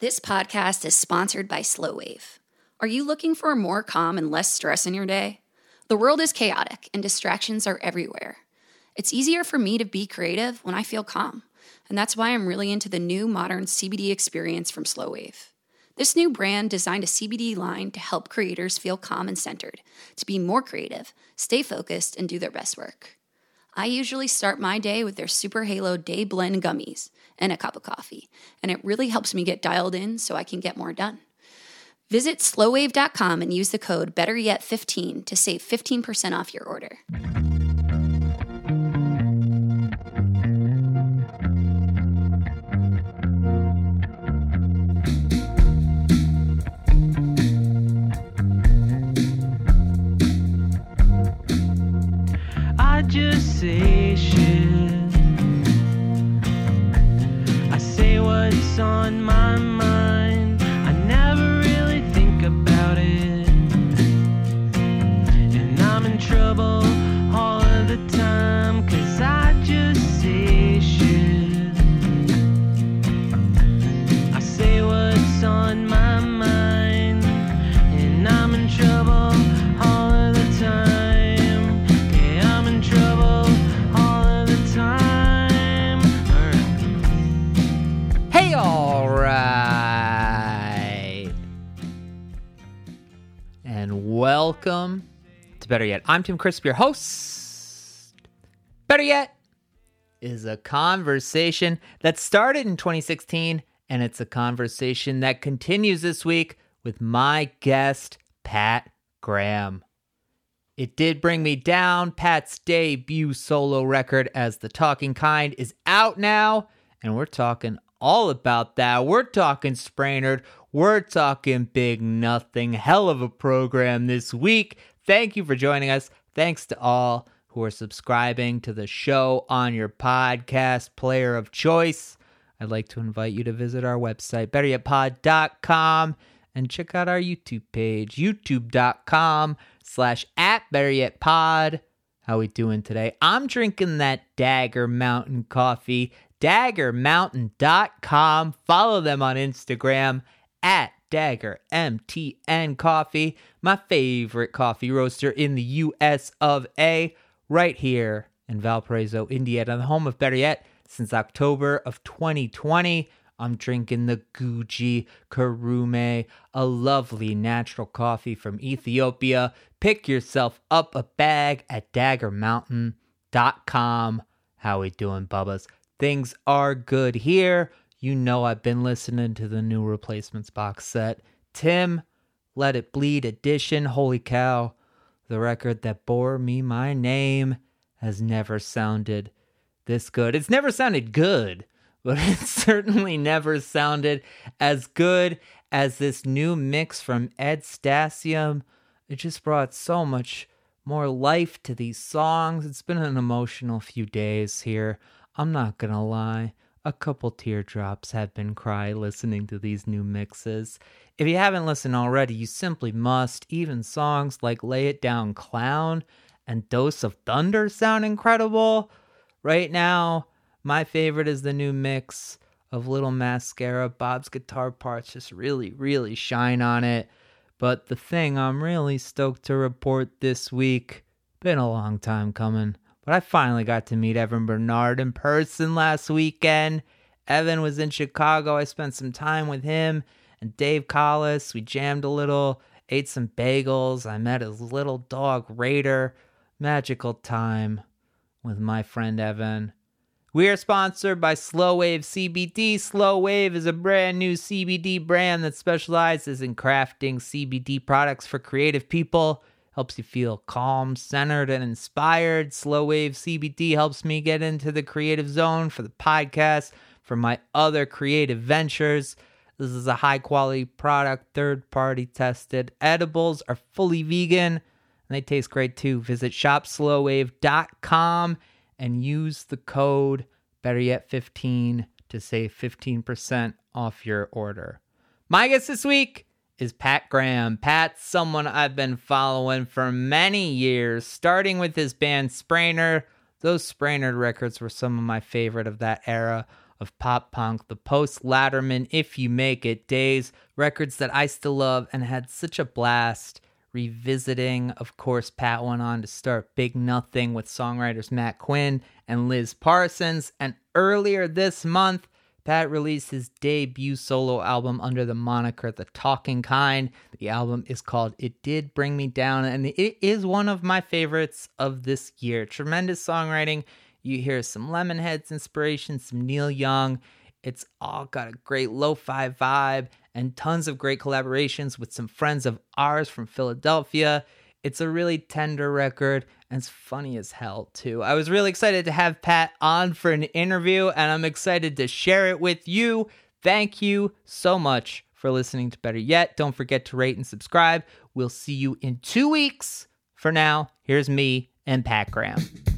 This podcast is sponsored by Slow Wave. Are you looking for more calm and less stress in your day? The world is chaotic and distractions are everywhere. It's easier for me to be creative when I feel calm, and that's why I'm really into the new modern CBD experience from Slow Wave. This new brand designed a CBD line to help creators feel calm and centered, to be more creative, stay focused, and do their best work. I usually start my day with their Super Halo Day Blend gummies and a cup of coffee, and it really helps me get dialed in so I can get more done. Visit slowwave.com and use the code BetterYet15 to save 15% off your order. Just say shit. I say what's on my mind. Welcome to Better Yet. I'm Tim Crisp, your host. Better Yet is a conversation that started in 2016, and it's a conversation that continues this week with my guest, Pat Graham. It did bring me down. Pat's debut solo record as The Talking Kind is out now, and we're talking all about that. We're talking Spraynard. We're talking Big Nothing. Hell of a program this week. Thank you for joining us. Thanks to all who are subscribing to the show on your podcast player of choice. I'd like to invite you to visit our website, betteryetpod.com, and check out our YouTube page, youtube.com slash at betteryetpod. How we doing today? I'm drinking that Dagger Mountain coffee, daggermountain.com. Follow them on Instagram at Dagger MTN Coffee, my favorite coffee roaster in the US of A, right here in Valparaiso, Indiana, the home of Better Yet since October of 2020. I'm drinking the Guji Karume, a lovely natural coffee from Ethiopia. Pick yourself up a bag at daggermountain.com. How we doing, Bubbas? Things are good here. You know I've been listening to the new replacements box set. Tim, Let It Bleed edition. Holy cow. The record that bore me my name has never sounded this good. It's never sounded good, but it certainly never sounded as good as this new mix from Ed Stasium. It just brought so much more life to these songs. It's been an emotional few days here. I'm not gonna lie. A couple teardrops have been cried listening to these new mixes. If you haven't listened already, you simply must. Even songs like Lay It Down Clown and Dose of Thunder sound incredible. Right now, my favorite is the new mix of Little Mascara. Bob's guitar parts just really, really shine on it. But the thing I'm really stoked to report this week, been a long time coming, but I finally got to meet Evan Bernard in person last weekend. Evan was in Chicago. I spent some time with him and Dave Collis. We jammed a little, ate some bagels. I met his little dog, Raider. Magical time with my friend Evan. We are sponsored by Slow Wave CBD. Slow Wave is a brand new CBD brand that specializes in crafting CBD products for creative people. Helps you feel calm, centered, and inspired. Slow Wave CBD helps me get into the creative zone for the podcast, for my other creative ventures. This is a high quality product, third party tested. Edibles are fully vegan and they taste great too. Visit shopslowwave.com and use the code better yet 15 to save 15% off your order. My guest this week is Pat Graham. Pat's someone I've been following for many years, starting with his band Spraynard. Those Spraynard records were some of my favorite of that era of pop punk, the post Latterman, If You Make It days, records that I still love and had such a blast revisiting. Of course, Pat went on to start Big Nothing with songwriters Matt Quinn and Liz Parsons. And earlier this month, Pat released his debut solo album under the moniker The Talking Kind. The album is called It Did Bring Me Down, and it is one of my favorites of this year. Tremendous songwriting. You hear some Lemonheads inspiration, some Neil Young. It's all got a great lo fi vibe and tons of great collaborations with some friends of ours from Philadelphia. It's a really tender record it's funny as hell, too. I was really excited to have Pat on for an interview and I'm excited to share it with you. Thank you so much for listening to Better Yet. Don't forget to rate and subscribe. We'll see you in two weeks. For now, here's me and Pat Graham.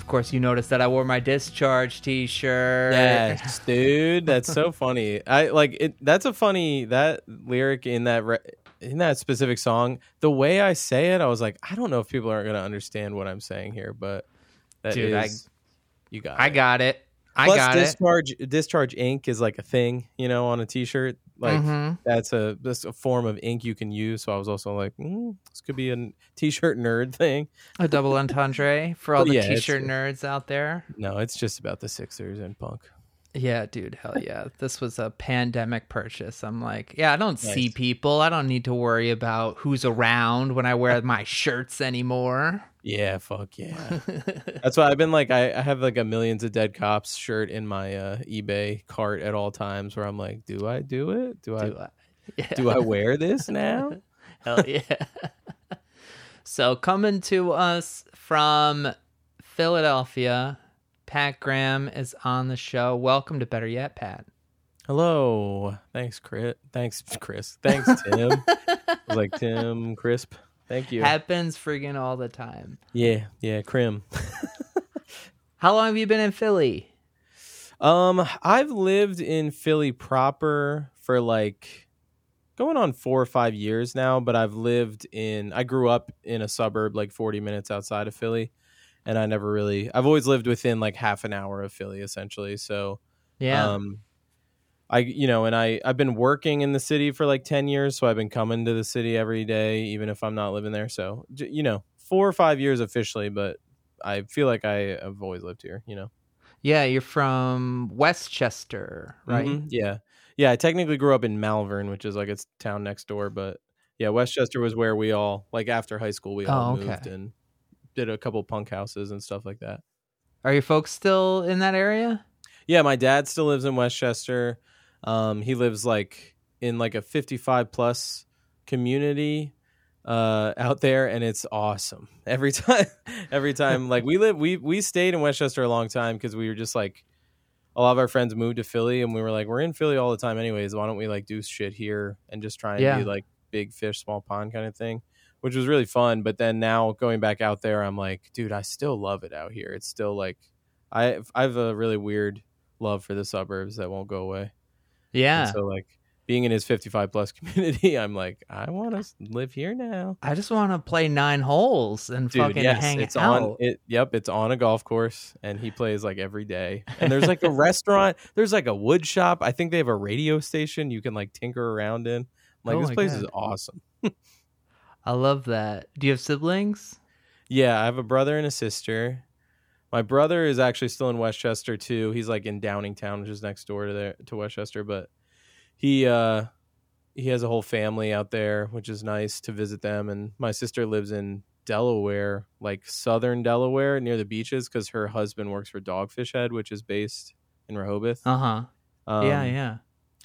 of course, you noticed that I wore my discharge T-shirt. Yes, dude, that's so funny. I like it. That's a funny that lyric in that re- in that specific song. The way I say it, I was like, I don't know if people aren't gonna understand what I'm saying here, but that Dude, I- you got. I it. got it. I Plus, got it. discharge discharge ink is like a thing, you know, on a T-shirt. Like Mhm. that's a that's a form of ink you can use. So I was also like, mm, this could be a t-shirt nerd thing. A double entendre for all the yeah, T-shirt nerds out there. No, it's just about the Sixers and punk. Yeah, dude, hell yeah. This was a pandemic purchase. I'm like, yeah, I don't see people. I don't need to worry about who's around when I wear my shirts anymore. Yeah, fuck yeah. That's why I've been like I, I have like a millions of dead cops shirt in my uh, eBay cart at all times where I'm like, do I do it? Do, Do I I? Yeah. do I wear this now? Hell yeah. so coming to us from Philadelphia, Pat Graham is on the show. Welcome to Better Yet, Pat. Hello. Thanks, Chris. Thanks, Chris. Thanks, Tim. I was like Tim Crisp. Thank you. Happens friggin' all the time. yeah, yeah, Crim. How long have you been in Philly? Um, I've lived in Philly proper for like going on four or five years now, but I've lived in I grew up in a suburb like 40 minutes outside of Philly. And I never really I've always lived within like half an hour of Philly essentially. So Yeah. um I you know, and I I've been working in the city for like 10 years, so I've been coming to the city every day even if I'm not living there. So, you know, 4 or 5 years officially, but I feel like I have always lived here, you know. yeah, you're from West Chester, right? Mhm, Yeah. Yeah, I technically grew up in Malvern, which is like it's town next door, but yeah, West Chester was where we all like after high school we all Oh, okay. moved and did a couple punk houses and stuff like that. Are your folks still in that area? Yeah, my dad still lives in West Chester. Um, he lives like in like a 55 plus community uh out there and it's awesome. Every time every time like we live we we stayed in west chester a long time because we were just like a lot of our friends moved to philly and we were like we're in philly all the time anyways. Why don't we like do shit here and just try and Yeah. be like big fish small pond kind of thing? Which was really fun but then now going back out there i'm like dude i still love it out here. It's still like i i have a really weird love for the suburbs that won't go away Yeah. and so like being in his 55 plus community i'm like i want to live here now I just want to play nine holes and Dude, fucking yes, hang it's out. on it yep it's on a golf course and he plays like every day and there's like a restaurant there's like a wood shop i think they have a radio station you can like tinker around in like Oh this place God. is awesome I love that. Do you have siblings? yeah i have a brother and a sister my brother is actually still in west chester too he's like in downingtown which is next door to there to west chester but he uh he has a whole family out there which is nice to visit them and my sister lives in delaware like southern delaware near the beaches because her husband works for dogfish head which is based in rehoboth Uh huh. um, yeah, yeah.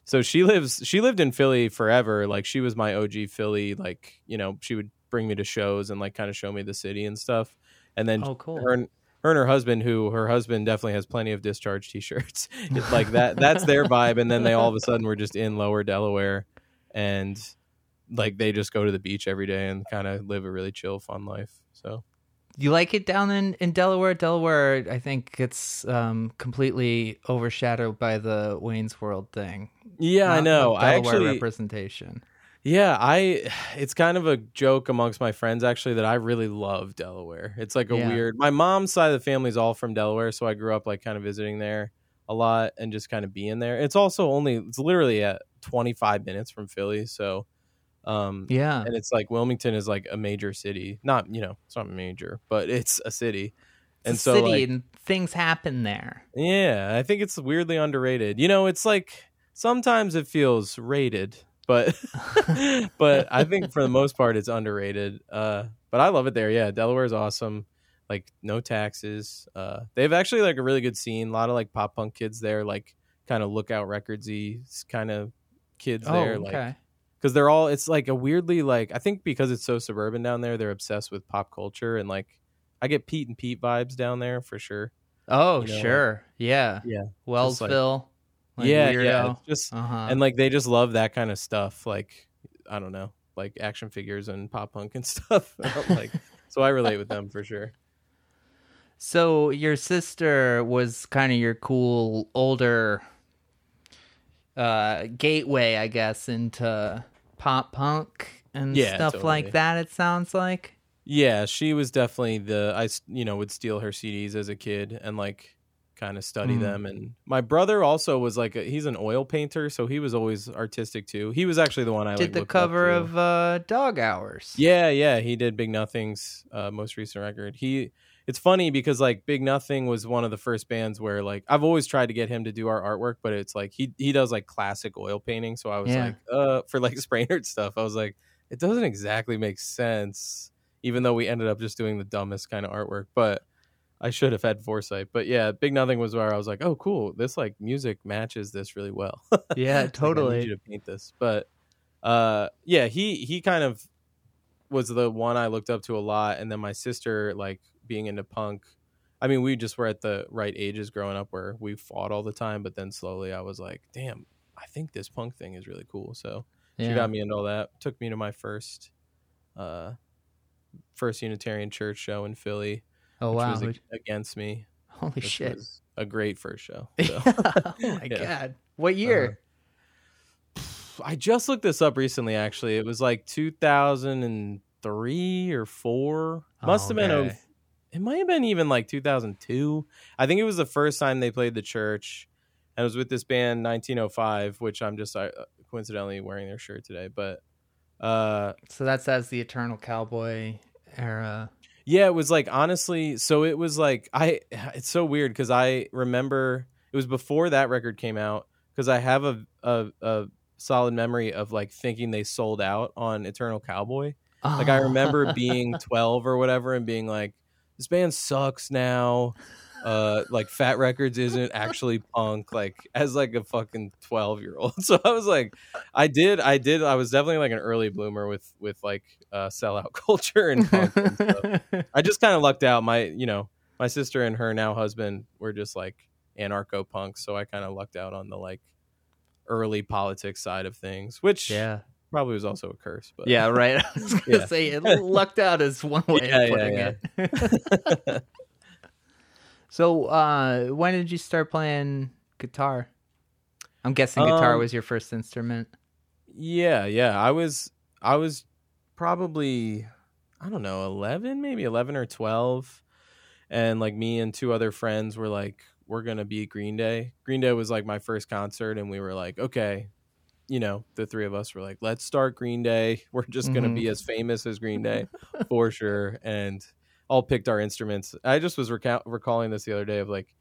so she lives she lived in philly forever like she was my og philly like you know she would bring me to shows and like kind of show me the city and stuff and then Oh, cool. her her and her husband who her husband definitely has plenty of discharge t-shirts it's like that that's their vibe and then they all of a sudden were just in lower delaware and like they just go to the beach every day and kind of live a really chill fun life so you like it down in, in Delaware? Delaware, I think gets um, completely overshadowed by the Wayne's World thing. Yeah, I know. I Delaware actually representation. Yeah, I it's kind of a joke amongst my friends actually that I really love Delaware. It's like a Yeah. weird my mom's side of the family is all from Delaware, so I grew up like kind of visiting there a lot and just kind of being there. It's also only it's literally at 25 minutes from Philly, so um Yeah. and it's like Wilmington is like a major city. Not, you know, it's not major, but it's a city. It's and a so city like, and things happen there. yeah, I think it's weirdly underrated. You know, it's like sometimes it feels rated, but but I think for the most part it's underrated. Uh, but I love it there. Yeah, Delaware's awesome. Like no taxes. Uh, they have actually like a really good scene. A lot of like pop punk kids there, like kind of lookout recordsy kind of kids Oh, there. Like okay. because they're all it's like a weirdly like I think because it's so suburban down there, they're obsessed with pop culture and like I get Pete and Pete vibes down there for sure. Oh, you know, sure. Yeah. Yeah, like- Wellsville. like yeah, weirdo. yeah. Just Uh-huh. and like they just love that kind of stuff. Like I don't know, like action figures and pop punk and stuff. like so, I relate with them for sure. So your sister was kind of your cool older uh gateway, I guess, into pop punk and Yeah, stuff totally. like that it sounds like. Yeah, she was definitely the I you know would steal her CDs as a kid and like kind of study Mm. them. And my brother also was like a, he's an oil painter, so he was always artistic too. He was actually the one I Did like, the cover of uh Dog Hours. Yeah, yeah, he did Big Nothing's uh, most recent record. He it's funny because like Big Nothing was one of the first bands where like I've always tried to get him to do our artwork, but it's like he he does like classic oil painting. So I was Yeah. like, uh, for like Spraynard stuff, I was like, it doesn't exactly make sense, even though we ended up just doing the dumbest kind of artwork. But I should have had foresight. But yeah, Big Nothing was where I was like, oh, cool, this like music matches this really well. Yeah, totally. like, I need you to paint this, but uh, yeah, he he kind of was the one I looked up to a lot, and then my sister like being into punk. I mean, we just were at the right ages growing up where we fought all the time, but then slowly I was like, damn, I think this punk thing is really cool. So she got me into all that. Took me to my first, uh, first Unitarian church show in Philly, oh which wow. was ag- against me. Holy Which shit. was a great first show. So. oh my Yeah. god. What year? I just looked this up recently. Actually, it was like 2003 or four. Must have been. A, it might have been even like 2002. I think it was the first time they played the church, and it was with this band 1905, which I'm just uh, coincidentally wearing their shirt today. But uh, So that's as the Eternal Cowboy era. Yeah, it was like honestly, so it was like I it's so weird cuz I remember it was before that record came out cuz I have a, a a solid memory of like thinking they sold out on Eternal Cowboy. Like I remember being 12 or whatever and being like this band sucks now. Uh like Fat Records isn't actually punk like as like a fucking 12 year old. So I was like I did I did I was definitely like an early bloomer with with like uh sellout culture and punk and stuff. I just kind of lucked out. My, you know, my sister and her now husband were just like anarcho punks, so I kind of lucked out on the like early politics side of things, which yeah. probably was also a curse. But Yeah, right. I was gonna Yeah. say it lucked out is one way Yeah, of putting yeah. it. So, uh, when did you start playing guitar? I'm guessing guitar Um, was your first instrument. yeah, yeah. I was, I was probably, I don't know, eleven, maybe eleven or twelve, and like me and two other friends were like, we're gonna be Green Day. Green Day was like my first concert, and we were like, okay, you know, the three of us were like, let's start Green Day. We're just gonna Mhm. be as famous as Green Day for sure, and all picked our instruments. I just was recount- recalling this the other day of like,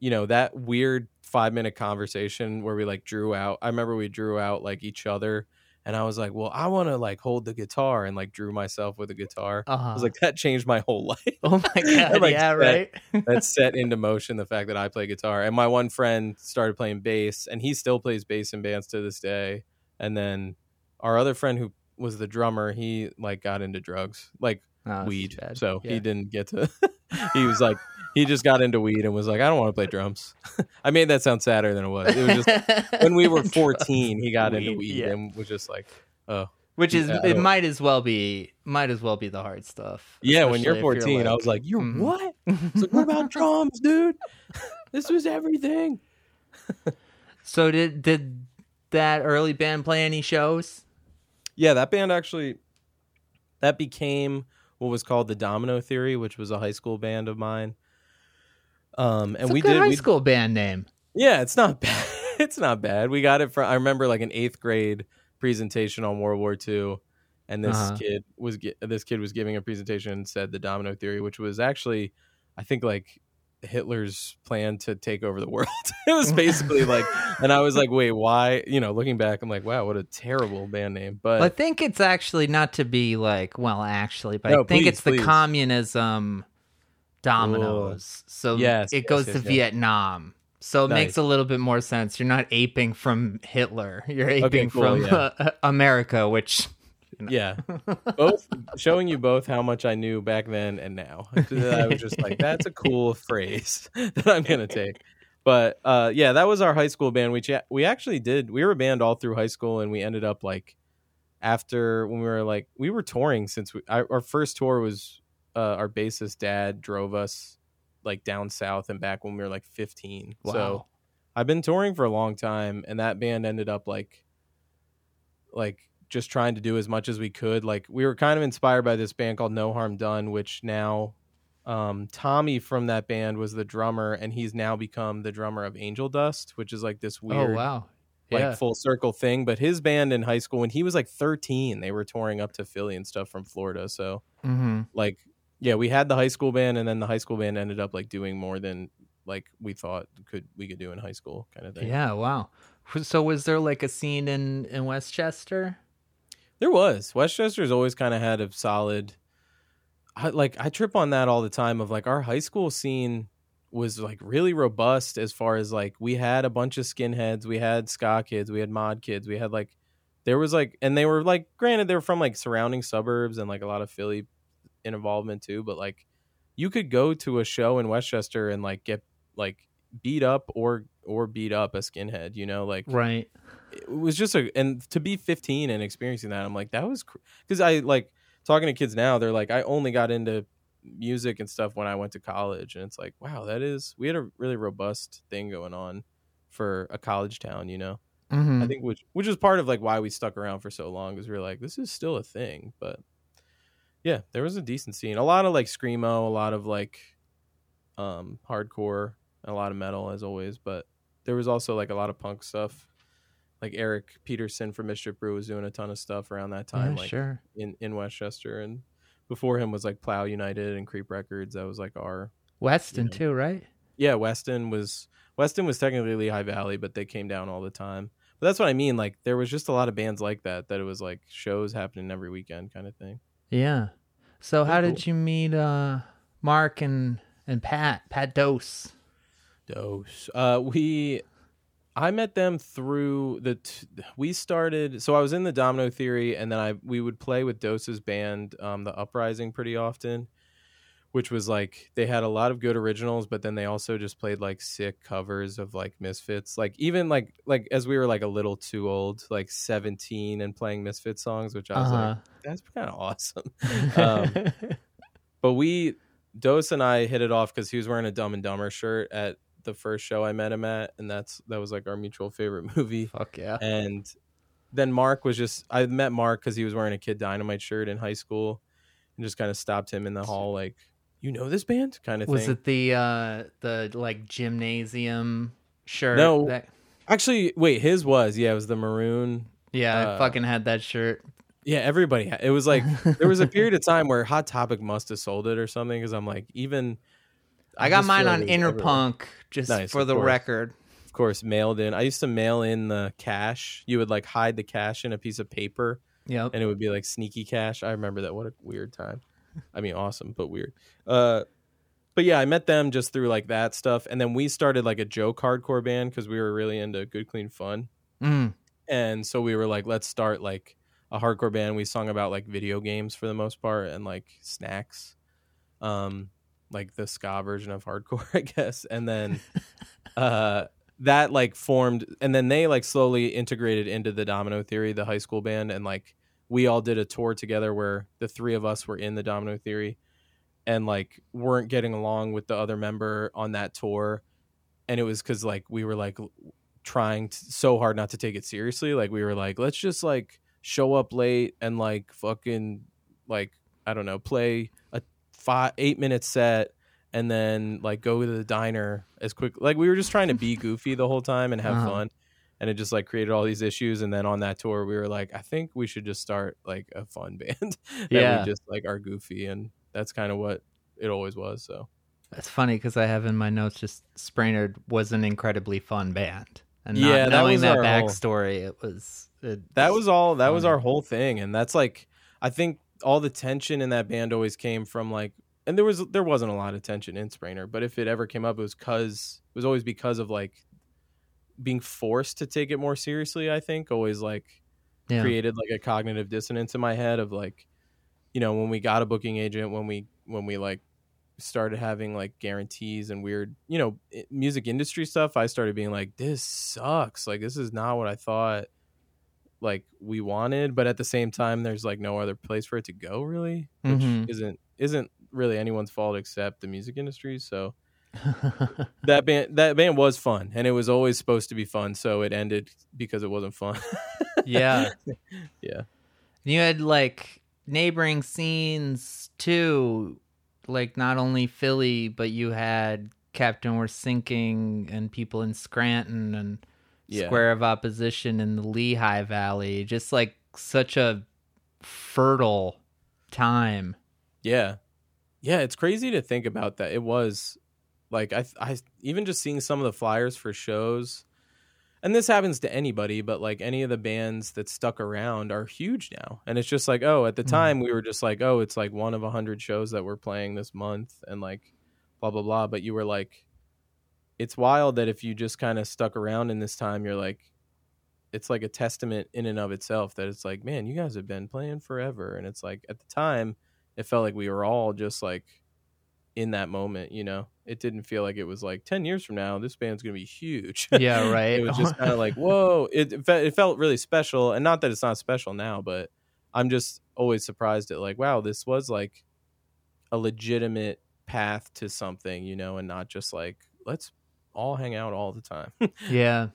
you know, that weird five minute conversation where we like drew out. I remember we drew out like each other, and I was like, well, I want to like hold the guitar, and like drew myself with a guitar. Uh-huh. I was like, that changed my whole life. oh my god, like, yeah, set- right. that set into motion the fact that I play guitar. And my one friend started playing bass, and he still plays bass in bands to this day. And then our other friend who was the drummer, he like got into drugs, like Oh, weed. So Yeah. he didn't get to. he was like, he just got into weed and was like, I don't want to play drums. I made that sound sadder than it was. It was just when we were 14, he got into Weed, weed yeah. and was just like, oh, Which is Yeah, it might as well be might as well be the hard stuff. Yeah, when you're especially if 14, I was like, "You're Mhm. what?" It's like, "What about drums, dude? this was everything." So did did that early band play any shows? Yeah, that band actually that became what was called the Domino Theory, which was a high school band of mine. Um, and It's a we good did high we, school band name. Yeah, it's not bad. it's not bad. We got it from I remember like an eighth grade presentation on World War II, and this Uh-huh. kid was this kid was giving a presentation and said the Domino Theory, which was actually, I think like Hitler's plan to take over the world. it was basically like, and I was like, wait, why? You know, looking back, I'm like, wow, what a terrible band name. But I think it's actually not to be like well, actually, but No, I think please, it's the communism dominoes. So Yes, it yes, goes yes, to yes. Vietnam. So it makes a little bit more sense. You're not aping from Hitler. You're aping cool, from yeah. uh, America, which yeah, both showing you both how much I knew back then and now. I was just like, that's a cool phrase that I'm gonna take. But uh, yeah, that was our high school band. We cha- we actually did. We were a band all through high school, and we ended up like after when we were like we were touring since we, our, our first tour was uh, our bassist dad drove us like down south and back when we were like 15. wow. So I've been touring for a long time, and that band ended up like, like just trying to do as much as we could. Like we were kind of inspired by this band called No Harm Done, which now, um, Tommy from that band was the drummer, and he's now become the drummer of Angel Dust, which is like this weird, oh wow, like yeah, full circle thing. But his band in high school, when he was like 13, they were touring up to Philly and stuff from Florida. So hmm like yeah we had the high school band and then the high school band ended up like doing more than like we thought could we could do in high school kind of thing yeah, wow. So was there like a scene in in West Chester? There was west chester's always kind of had a solid I, like i trip on that all the time of like our high school scene was like really robust as far as like we had a bunch of skinheads we had ska kids we had mod kids we had like there was like and they were like granted they were from like surrounding suburbs and like a lot of philly involvement too but like you could go to a show in west chester and like get like beat up or or beat up a skinhead you know like Right. It was just a and to be 15 and experiencing that i'm like that was because i like talking to kids now they're like i only got into music and stuff when i went to college and it's like wow that is we had a really robust thing going on for a college town you know? Hmm i think which which is part of like why we stuck around for so long because we were like this is still a thing but yeah there was a decent scene. A lot of like screamo a lot of like um hardcore a lot of metal as always but there was also like a lot of punk stuff like erik petersen from mischief brew was doing a ton of stuff around that time yeah, like sure. in in west chester and before him was like plow united and creep records that was like our Weston know. too, right? yeah, Weston was Weston was technically Lehigh Valley, but they came down all the time. But that's what I mean. Like there was just a lot of bands like that. That it was like shows happening every weekend, kind of thing. Yeah. So how Pretty did you meet uh Mark and and Pat Pat Dose? Dose. Uh, we, I met them through the. T- we started. So I was in the Domino Theory, and then I we would play with Dose's band, um, the Uprising, pretty often. Which was like they had a lot of good originals, but then they also just played like sick covers of like Misfits. Like even like like as we were like a little too old, like seventeen, and playing Misfit songs, which I was like, that's kind of awesome. um, but we Dose and I hit it off because he was wearing a Dumb and Dumber shirt at the first show I met him at, and that's that was like our mutual favorite movie. Fuck yeah. And then Mark was just I met Mark because he was wearing a Kid Dynamite shirt in high school, and just kind of stopped him in the hall like, "You know this band?" kind of Was thing. it the uh the like gymnasium shirt? No. that- Actually, wait, his was yeah, it was the maroon. yeah, I Uh, fucking had that shirt. Yeah, everybody. Had, it was like there was a period of time where Hot Topic must have sold it or something because I'm like even. I got mine on like it was everywhere. Interpunk just Nice, for of the course. record. of course mailed in i used to mail in the cash you would like hide the cash in a piece of paper Yep. and it would be like sneaky cash i remember that what a weird time i mean awesome but weird uh but yeah i met them just through like that stuff and then we started like a joke hardcore band because we were really into good clean fun Mm. and so we were like let's start like a hardcore band we sung about like video games for the most part and like snacks um like the ska version of hardcore i guess. And then uh that like formed and then they like slowly integrated into the domino theory the high school band. And like we all did a tour together where the three of us were in the Domino Theory and like weren't getting along with the other member on that tour. And it was cuz like we were like trying to, so hard not to take it seriously. Like we were like let's just like show up late and like fucking like I don't know play a 5 8 minute set and then like go to the diner as quick like we were just trying to be goofy the whole time and have Uh-huh. fun. And it just like created all these issues. And then on that tour we were like i think we should just start like a fun band that Yeah. we just like are goofy. And that's kind of what it always was so. That's funny because I have in my notes just Spraynard was an incredibly fun band, and not Yeah, that knowing was that our whole- backstory, it was it, that was all that was our whole thing. And that's like i think all the tension in that band always came from like and there was there wasn't a lot of tension in spraynard but if it ever came up it was cuz it was always because of like being forced to take it more seriously i think always like yeah. created like a cognitive dissonance in my head of like you know when we got a booking agent when we when we like started having like guarantees and weird you know music industry stuff i started being like this sucks like this is not what i thought like we wanted but at the same time there's like no other place for it to go really which Mhm. isn't isn't really anyone's fault except the music industry so that band that band was fun and it was always supposed to be fun so it ended because it wasn't fun yeah. yeah And you had like neighboring scenes too, like not only Philly, but you had Captain We're Sinking and people in Scranton and Yeah. Square of Opposition in the Lehigh Valley. Just like such a fertile time. Yeah. Yeah, it's crazy to think about that. It was like I I even just seeing some of the flyers for shows and this happens to anybody, but like any of the bands that stuck around are huge now. And it's just like, oh, at the Mhm. time we were just like, oh, it's like one of a hundred shows that we're playing this month and like blah blah blah. But you were like it's wild that if you just kind of stuck around in this time, you're like it's like a testament in and of itself that it's like, man, you guys have been playing forever. And it's like at the time it felt like we were all just like in that moment, you know. It didn't feel like it was like ten years from now this band's gonna be huge. Yeah, right. it was just kind of like whoa. It it felt really special, and not that it's not special now, but I'm just always surprised at like wow, this was like a legitimate path to something, you know, and not just like let's all hang out all the time. Yeah.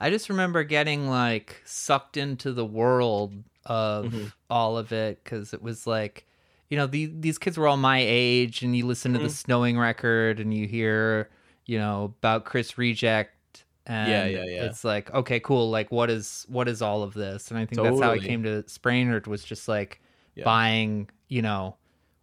I just remember getting like sucked into the world of Mhm. all of it because it was like, you know, the, these kids were all my age, and you listen to the Mhm. Snowing record and you hear, you know, about Chris Reject. And Yeah, yeah, yeah. It's like, okay, cool. Like, what is what is all of this? And I think that's how I came to Spraynard was just like Yeah. buying, you know,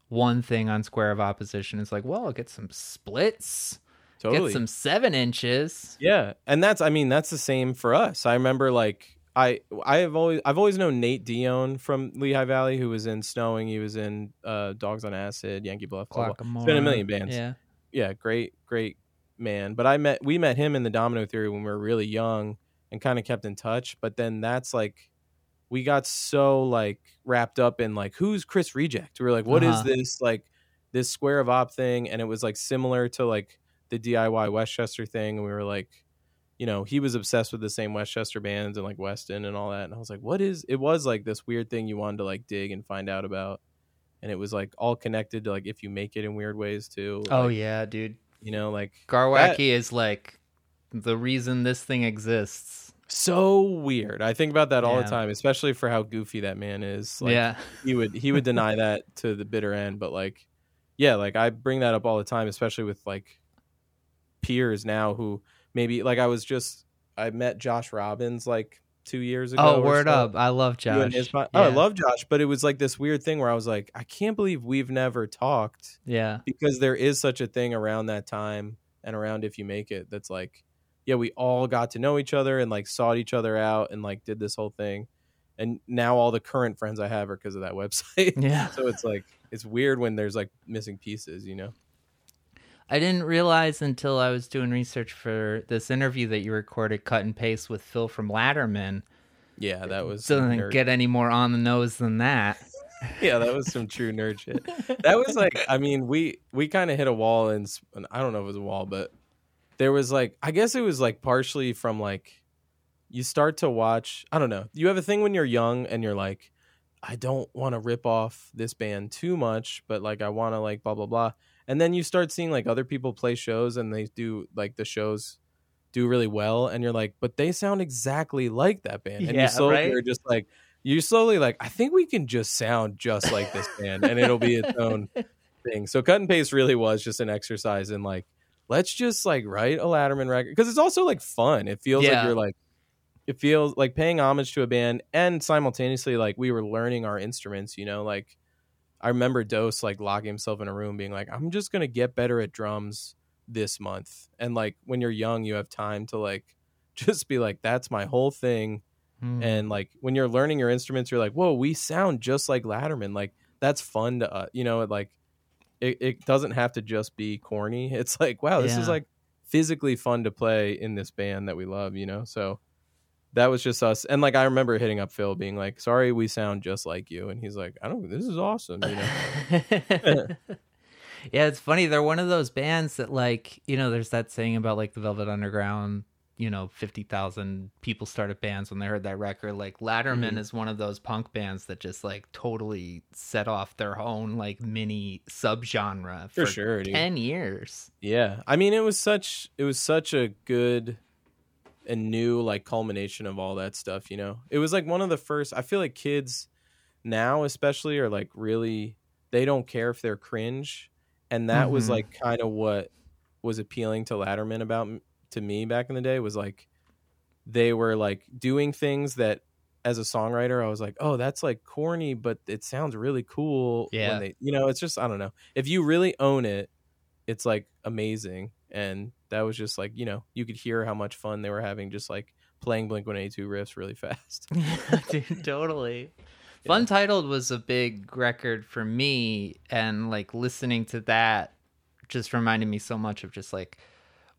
one thing on Square of Opposition. It's like, well, I'll get some splits, totally. get some seven inches. Yeah, and that's I mean that's the same for us. I remember like I I have always I've always known Nate Dion from Lehigh Valley who was in Snowing. He was in uh, Dogs on Acid, Yankee Bluff. blah, blah. It's been a million bands. Yeah. Yeah, great great man. But I met we met him in the Domino Theory when we were really young and kind of kept in touch. But then that's like we got so like wrapped up in like who's Chris Reject. We were like, what is Uh-huh. this like this Square of Op thing? And it was like similar to like the DIY West Chester thing. And we were like, you know, he was obsessed with the same West Chester bands and like Weston and all that. And I was like, what is it was like this weird thing you wanted to like dig and find out about. And it was like all connected to like if you make it in weird ways too. Oh yeah, dude. You know, like Garwacky is like the reason this thing exists. so weird. I think about that all Yeah. the time, especially for how goofy that man is. Like, yeah. he would he would deny that to the bitter end, but like, yeah, like I bring that up all the time, especially with like peers now who maybe like I was just I met Josh Robbins like two years ago. Oh, word so. up. I love Josh. po- Oh, I love Josh, but it was like this weird thing where I was like, I can't believe we've never talked Yeah. because there is such a thing around that time and around if you make it that's like yeah we all got to know each other and like sought each other out and like did this whole thing and now all the current friends i have are because of that website Yeah. so it's like it's weird when there's like missing pieces you know I didn't realize until I was doing research for this interview that you recorded cut and paste with Phil from Latterman. yeah that was Doesn't nerd- get any more on the nose than that. yeah that was some true nerd shit that was like i mean we we kind of hit a wall and i don't know if it was a wall but there was like i guess it was like partially from like you start to watch i don't know you have a thing when you're young and you're like I don't want to rip off this band too much, but like I want to like blah blah blah. And then you start seeing like other people play shows and they do like the shows do really well and you're like, but they sound exactly like that band. And Yeah, you slowly right? are just like you slowly like I think we can just sound just like this band and it'll be its own thing. So cut and paste really was just an exercise in like let's just like write a Latterman record because it's also like fun. It feels Yeah. like you're like it feels like paying homage to a band and simultaneously like we were learning our instruments, you know, like I remember Dose like locking himself in a room being like, I'm just gonna get better at drums this month. And like when you're young, you have time to like just be like, that's my whole thing. Hmm. And like when you're learning your instruments, you're like, whoa, we sound just like Latterman. Like that's fun to uh, you know, it, like it, it doesn't have to just be corny. It's like, wow, this is like physically fun to play in this band that we love, you know? So that was just us. And like I remember hitting up Phil being like, sorry, we sound just like you. And he's like, I don't this is awesome, you know? yeah, it's funny. They're one of those bands that, like, you know, there's that saying about like the Velvet Underground. You know, fifty thousand people started bands when they heard that record. Like Latterman Mhm. is one of those punk bands that just like totally set off their own like mini subgenre For for, sure, dude. ten years. Yeah, I mean, it was such it was such a good and new like culmination of all that stuff. You know, it was like one of the first. I feel like kids now, especially, are like really they don't care if they're cringe, and that was Mhm. like kind of what was appealing to Latterman about to me back in the day was like they were like doing things that as a songwriter I was like, oh, that's like corny, but it sounds really cool. when Yeah. they, you know, it's just I don't know if you really own it it's like amazing and that was just like you know you could hear how much fun they were having just like playing blink 182 riffs really fast Dude, totally. Funtitled was a big record for me, and like listening to that just reminded me so much of just like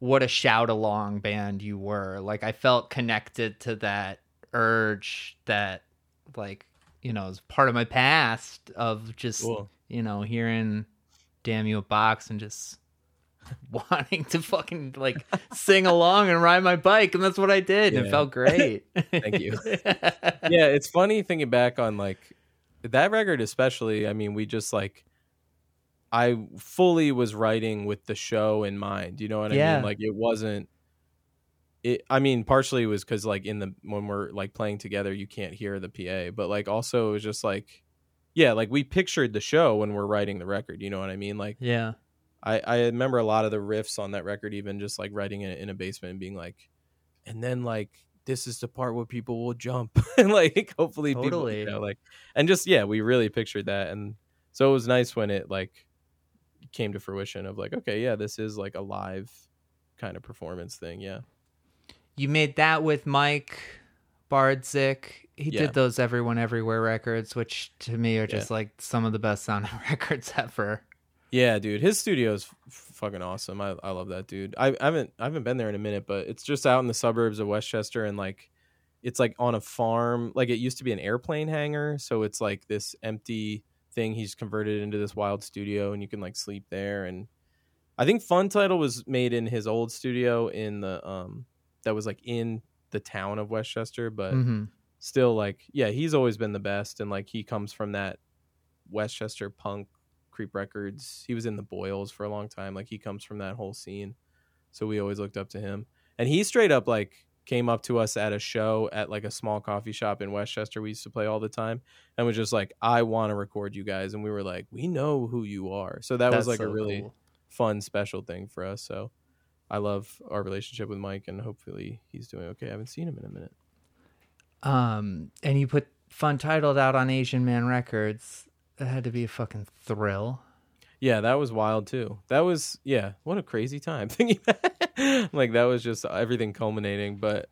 what a shout along band you were. Like I felt connected to that urge that like you know is part of my past of just Cool. you know hearing "Damn You" a box and just wanting to fucking like sing along and ride my bike, and that's what I did. and It felt great. Thank you. yeah it's funny thinking back on like that record especially i mean we just like i fully was writing with the show in mind you know what i Yeah. mean like it wasn't it i mean partially it was because like in the when we're like playing together you can't hear the pa but like also it was just like yeah like we pictured the show when we're writing the record you know what i mean like yeah. I, I remember a lot of the riffs on that record, even just like writing it in a basement and being like, and then like this is the part where people will jump and like hopefully people Totally. you know like and just yeah we really pictured that and so it was nice when it like came to fruition of like okay yeah this is like a live kind of performance thing yeah You made that with Mike Bardzik. He Yeah. did those Everyone Everywhere records, which to me are just like some of the best sounding records ever. Yeah, dude, his studio is fucking awesome. I, I love that dude. I, I haven't I haven't been there in a minute, but it's just out in the suburbs of West Chester, and like it's like on a farm. Like it used to be an airplane hangar, so it's like this empty thing. He's converted into this wild studio, and you can like sleep there. And I think Fun Title was made in his old studio in the um that was like in the town of West Chester, but Mhm. still like yeah he's always been the best and like he comes from that west chester punk creep records. He was in the boils for a long time like he comes from that whole scene. So we always looked up to him. And he straight up like came up to us at a show at like a small coffee shop in west chester we used to play all the time and was just like i want to record you guys. And we were like we know who you are. So that was That's like a really cool. fun special thing for us. So i love our relationship with mike and hopefully he's doing okay. I haven't seen him in a minute. Um, and you put Funtitled out on Asian Man Records. That had to be a fucking thrill. Yeah, that was wild too. That was yeah, what a crazy time thinking that. like that was just everything culminating. But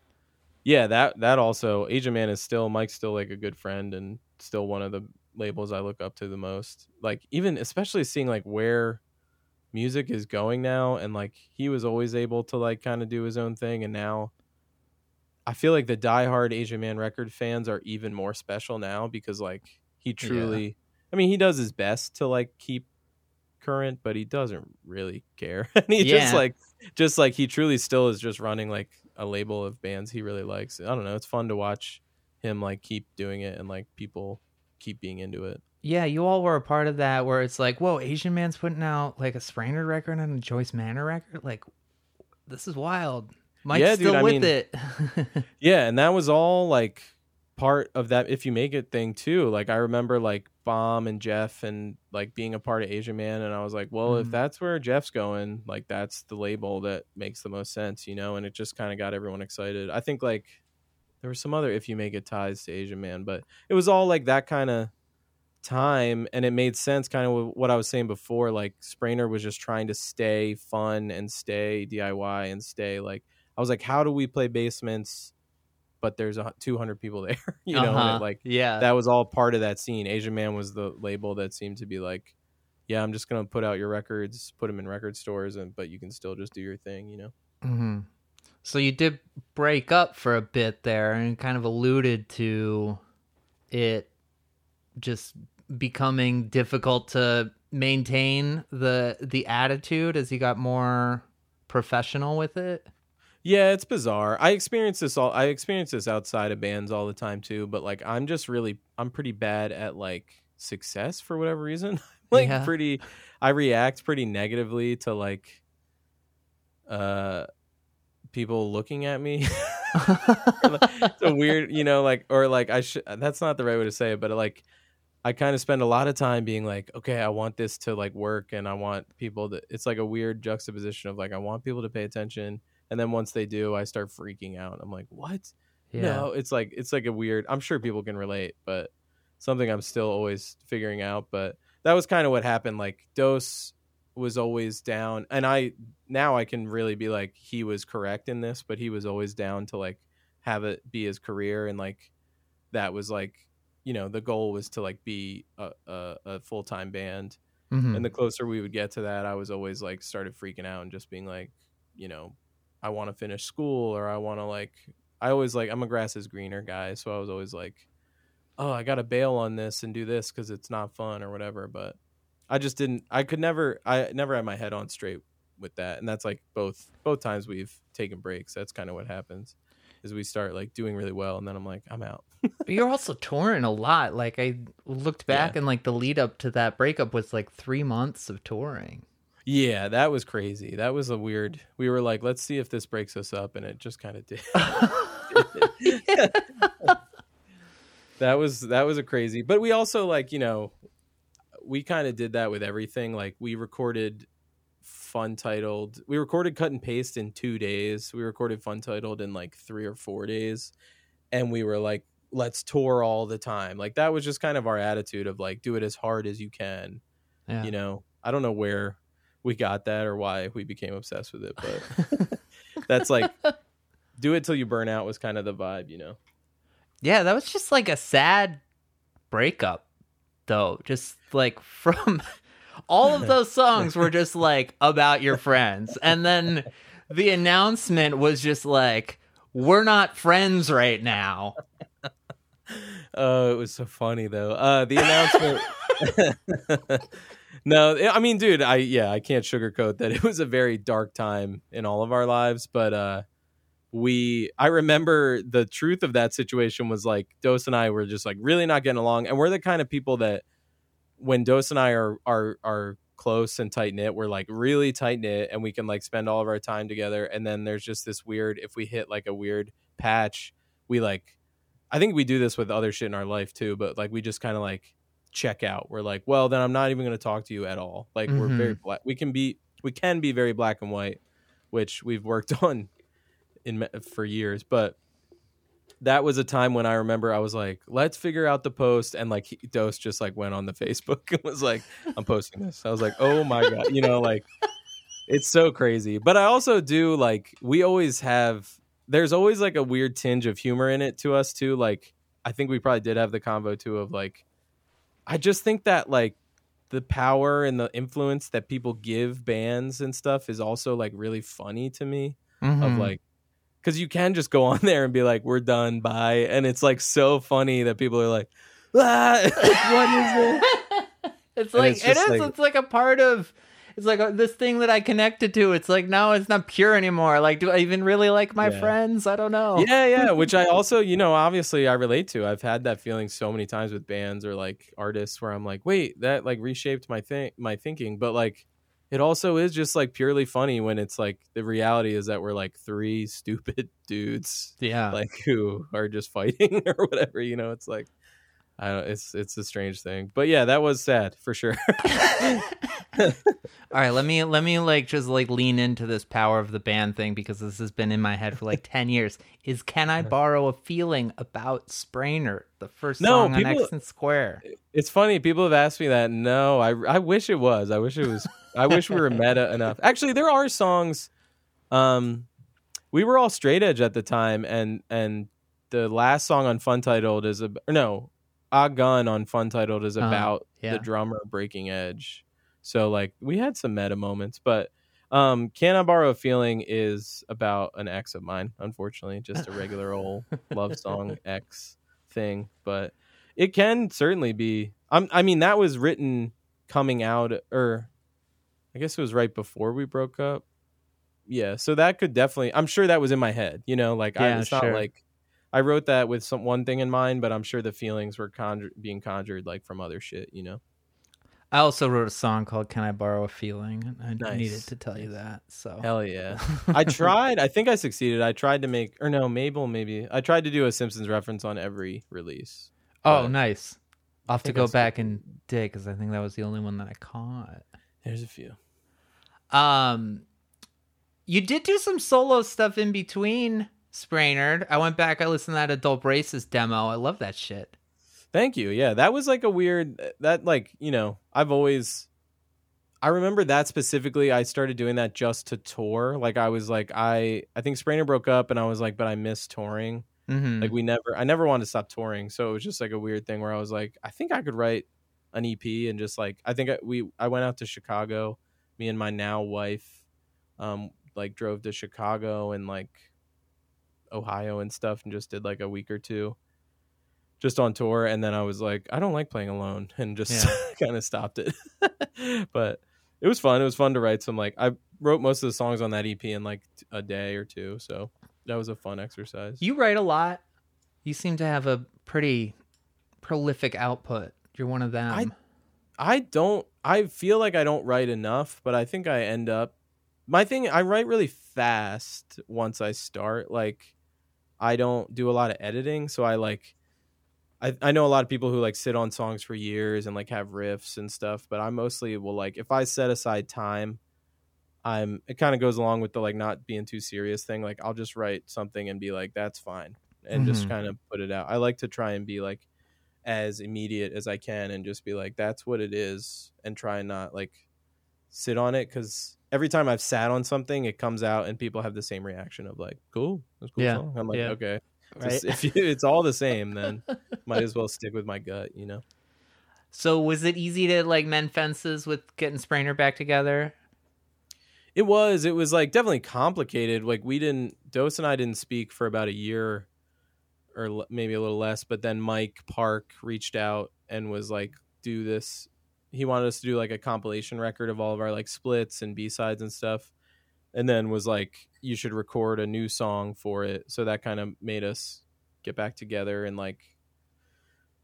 yeah, that that also Asian Man is still Mike's still like a good friend and still one of the labels I look up to the most. Like even especially seeing like where music is going now and like he was always able to like kind of do his own thing and now I feel like the diehard Asian Man record fans are even more special now because like he truly I mean he does his best to like keep current but he doesn't really care. and he just like just like he truly still is just running like a label of bands he really likes. I don't know, it's fun to watch him like keep doing it and like people keep being into it. Yeah, you all were a part of that where it's like, whoa, Asian Man's putting out like a Spraynard record and a Joyce Manor record. Like, this is wild. Mike's Yeah, dude, still I with mean- it. Yeah, and that was all like part of that if you make it thing too. Like I remember like Bomb and Jeff and like being a part of Asian Man and I was like, well, if Mhm. that's where Jeff's going, like that's the label that makes the most sense, you know, and it just kind of got everyone excited. I think like there were some other if you make it ties to Asian Man, but it was all like that kind of time and it made sense kind of what I was saying before like Spraynard was just trying to stay fun and stay DIY and stay like I was like how do we play basements but there's a, 200 people there you know Uh-huh. like yeah. that was all part of that scene Asian Man was the label that seemed to be like yeah I'm just going to put out your records put them in record stores and but you can still just do your thing you know hmm So you did break up for a bit there and kind of alluded to it just becoming difficult to maintain the the attitude as you got more professional with it. Yeah, it's bizarre. I experience this all I experience this outside of bands all the time too, but like I'm just really I'm pretty bad at like success for whatever reason. like Yeah. pretty I react pretty negatively to like uh people looking at me. it's a weird, you know, like or like I should that's not the right way to say it, but like I kind of spend a lot of time being like, okay, I want this to like work and I want people to it's like a weird juxtaposition of like I want people to pay attention and then once they do, I start freaking out. I'm like, "What?" No, it's like it's like a weird. I'm sure people can relate, but something I'm still always figuring out. But that was kind of what happened. Like Dose was always down, and I now I can really be like he was correct in this, but he was always down to like have it be his career, and like that was like you know the goal was to like be a, a, a full time band. Mhm. And the closer we would get to that, I was always like started freaking out and just being like, you know, I want to finish school or I want to like, I always like, I'm a grass is greener guy. So I was always like, oh, I got to bail on this and do this because it's not fun or whatever. But I just didn't, I could never, I never had my head on straight with that. And that's like both, both times we've taken breaks. That's kind of what happens is we start like doing really well. And then I'm like, I'm out. But you're also touring a lot. Like I looked back Yeah. and like the lead up to that breakup was like three months of touring. Yeah, that was crazy. That was a weird. We were like, let's see if this breaks us up, and it just kind of did. that was that was a crazy. But we also like you know, we kind of did that with everything. Like we recorded Funtitled. We recorded cut and paste in two days. We recorded Funtitled in like three or four days, and we were like, let's tour all the time. Like that was just kind of our attitude of like, do it as hard as you can yeah. you know i don't know where we got that or why we became obsessed with it but that's like do it till you burn out was kind of the vibe you know Yeah, that was just like a sad breakup, though. Just like from all of those songs were just like about your friends. And then the announcement was just like, we're not friends right now. oh it was so funny though uh the announcement no i mean dude i yeah i can't sugarcoat that it was a very dark time in all of our lives but uh we i remember the truth of that situation was like dose and i were just like really not getting along and we're the kind of people that when dose and i are are are close and tight knit we're like really tight knit and we can like spend all of our time together and then there's just this weird if we hit like a weird patch we like i think we do this with other shit in our life too but like we just kind of like check out. We're like well then i'm not even going to talk to you at all. Like we're very mm-hmm. black we can be we can be very black and white which we've worked on in for years but that was a time when i remember i was like let's figure out the post and like he, dose just like went on the facebook and was like i'm posting this. I was like oh my god you know like it's so crazy. But i also do like we always have there's always like a weird tinge of humor in it to us too like i think we probably did have the convo too of like i just think that like the power and the influence that people give bands and stuff is also like really funny to me of Mhm. like because you can just go on there and be like we're done bye and it's like so funny that people are like ah, what is it it's And like it's it just is. like- it's like a part of. It's like uh, this thing that I connected to. It's like now it's not pure anymore. Like, do I even really like my Yeah. friends? I don't know. yeah, yeah. Which I also, you know, obviously I relate to. I've had that feeling so many times with bands or like artists where I'm like, wait, that like reshaped my thing, my thinking. But like, it also is just like purely funny when it's like the reality is that we're like three stupid dudes, yeah. like who are just fighting or whatever. You know, it's like. I don't. It's it's a strange thing, but yeah, that was sad for sure. All right, let me let me like just like lean into this power of the band thing because this has been in my head for like 10 years. Is Can I Borrow a Feeling about Spraynard, the first No, song on people- X and Square? It's funny. People have asked me that. No, I I wish it was. I wish it was. I wish we were meta enough. Actually, there are songs. Um, we were all straight edge at the time, and and the last song on Funtitled is a or no, A Gun on Funtitled is Uh-huh, about yeah. the drummer breaking edge. So like we had some meta moments, but um, Can I Borrow a Feeling is about an ex of mine. Unfortunately, just a regular old love song ex thing, but it can certainly be. I'm, I mean, that was written coming out, or I guess it was right before we broke up. Yeah, so that could definitely. I'm sure that was in my head. You know, like I, Yeah, it's not like I wrote that with some one thing in mind, but I'm sure the feelings were being conjured like from other shit. You know. I also wrote a song called Can I Borrow a Feeling? I Nice, needed to tell you that. So Hell yeah. I tried. I think I succeeded. I tried to make, or no, Mable maybe. I tried to do a Simpsons reference on every release. Oh, nice. I'll have to go back and dig because I think that was the only one that I caught. There's a few. Um, you did do some solo stuff in between Spraynard. I went back. I listened to that Adult Braces demo. I love that shit. Thank you. Yeah, that was like a weird. That like you know, I've always. I remember that specifically. I started doing that just to tour. Like I was like I I think Spraynard broke up, and I was like, but I miss touring. Mm-hmm. Like we never. I never wanted to stop touring, so it was just like a weird thing where I was like, I think I could write an EP and just like I think I, we I went out to Chicago. Me and my now wife, um, like drove to Chicago and like Ohio and stuff, and just did like a week or two, just on tour. And then I was like, I don't like playing alone, and just kind of stopped it. but it was fun. It was fun to write some like I wrote most of the songs on that EP in like a day or two, so that was a fun exercise. you write a lot. You seem to have a pretty prolific output. You're one of them. I don't I feel like I don't write enough, but I think I end up my thing I write really fast once I start. Like I don't do a lot of editing, so I like I, I know a lot of people who like sit on songs for years and like have riffs and stuff, but I mostly will like if I set aside time, I'm it kind of goes along with the like not being too serious thing. Like I'll just write something and be like, that's fine. And just Mhm. kind of put it out. I like to try and be like as immediate as I can and just be like, that's what it is, and try and not like sit on it because every time I've sat on something, it comes out and people have the same reaction of like, cool, that's cool Yeah, song. I'm like, yeah. okay, right? Just- if you, it's all the same, then might as well stick with my gut, you know? so was it easy to like mend fences with getting Spraynard back together? It was. It was like definitely complicated. Like we didn't. Dose and I didn't speak for about a year, or maybe a little less. But then Mike Park reached out and was like, "Do this." He wanted us to do like a compilation record of all of our like splits and B sides and stuff, and then was like, "You should record a new song for it." So that kind of made us get back together and like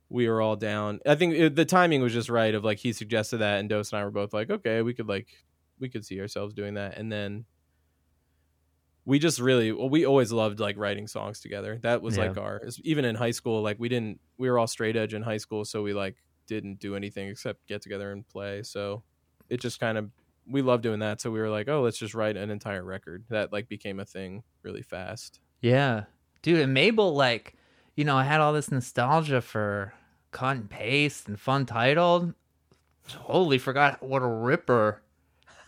we were all down. I think it, the timing was just right. Of like he suggested that, and Dose and I were both like, "Okay, we could like." we could see ourselves doing that and then we just really well we always loved like writing songs together that was Yeah. like our even in high school like we didn't we were all straight edge in high school so we like didn't do anything except get together and play so it just kind of we loved doing that so we were like oh let's just write an entire record that like became a thing really fast Yeah. Dude, and Mable, like, you know, I had all this nostalgia for cut and paste and Funtitled. Totally forgot what a ripper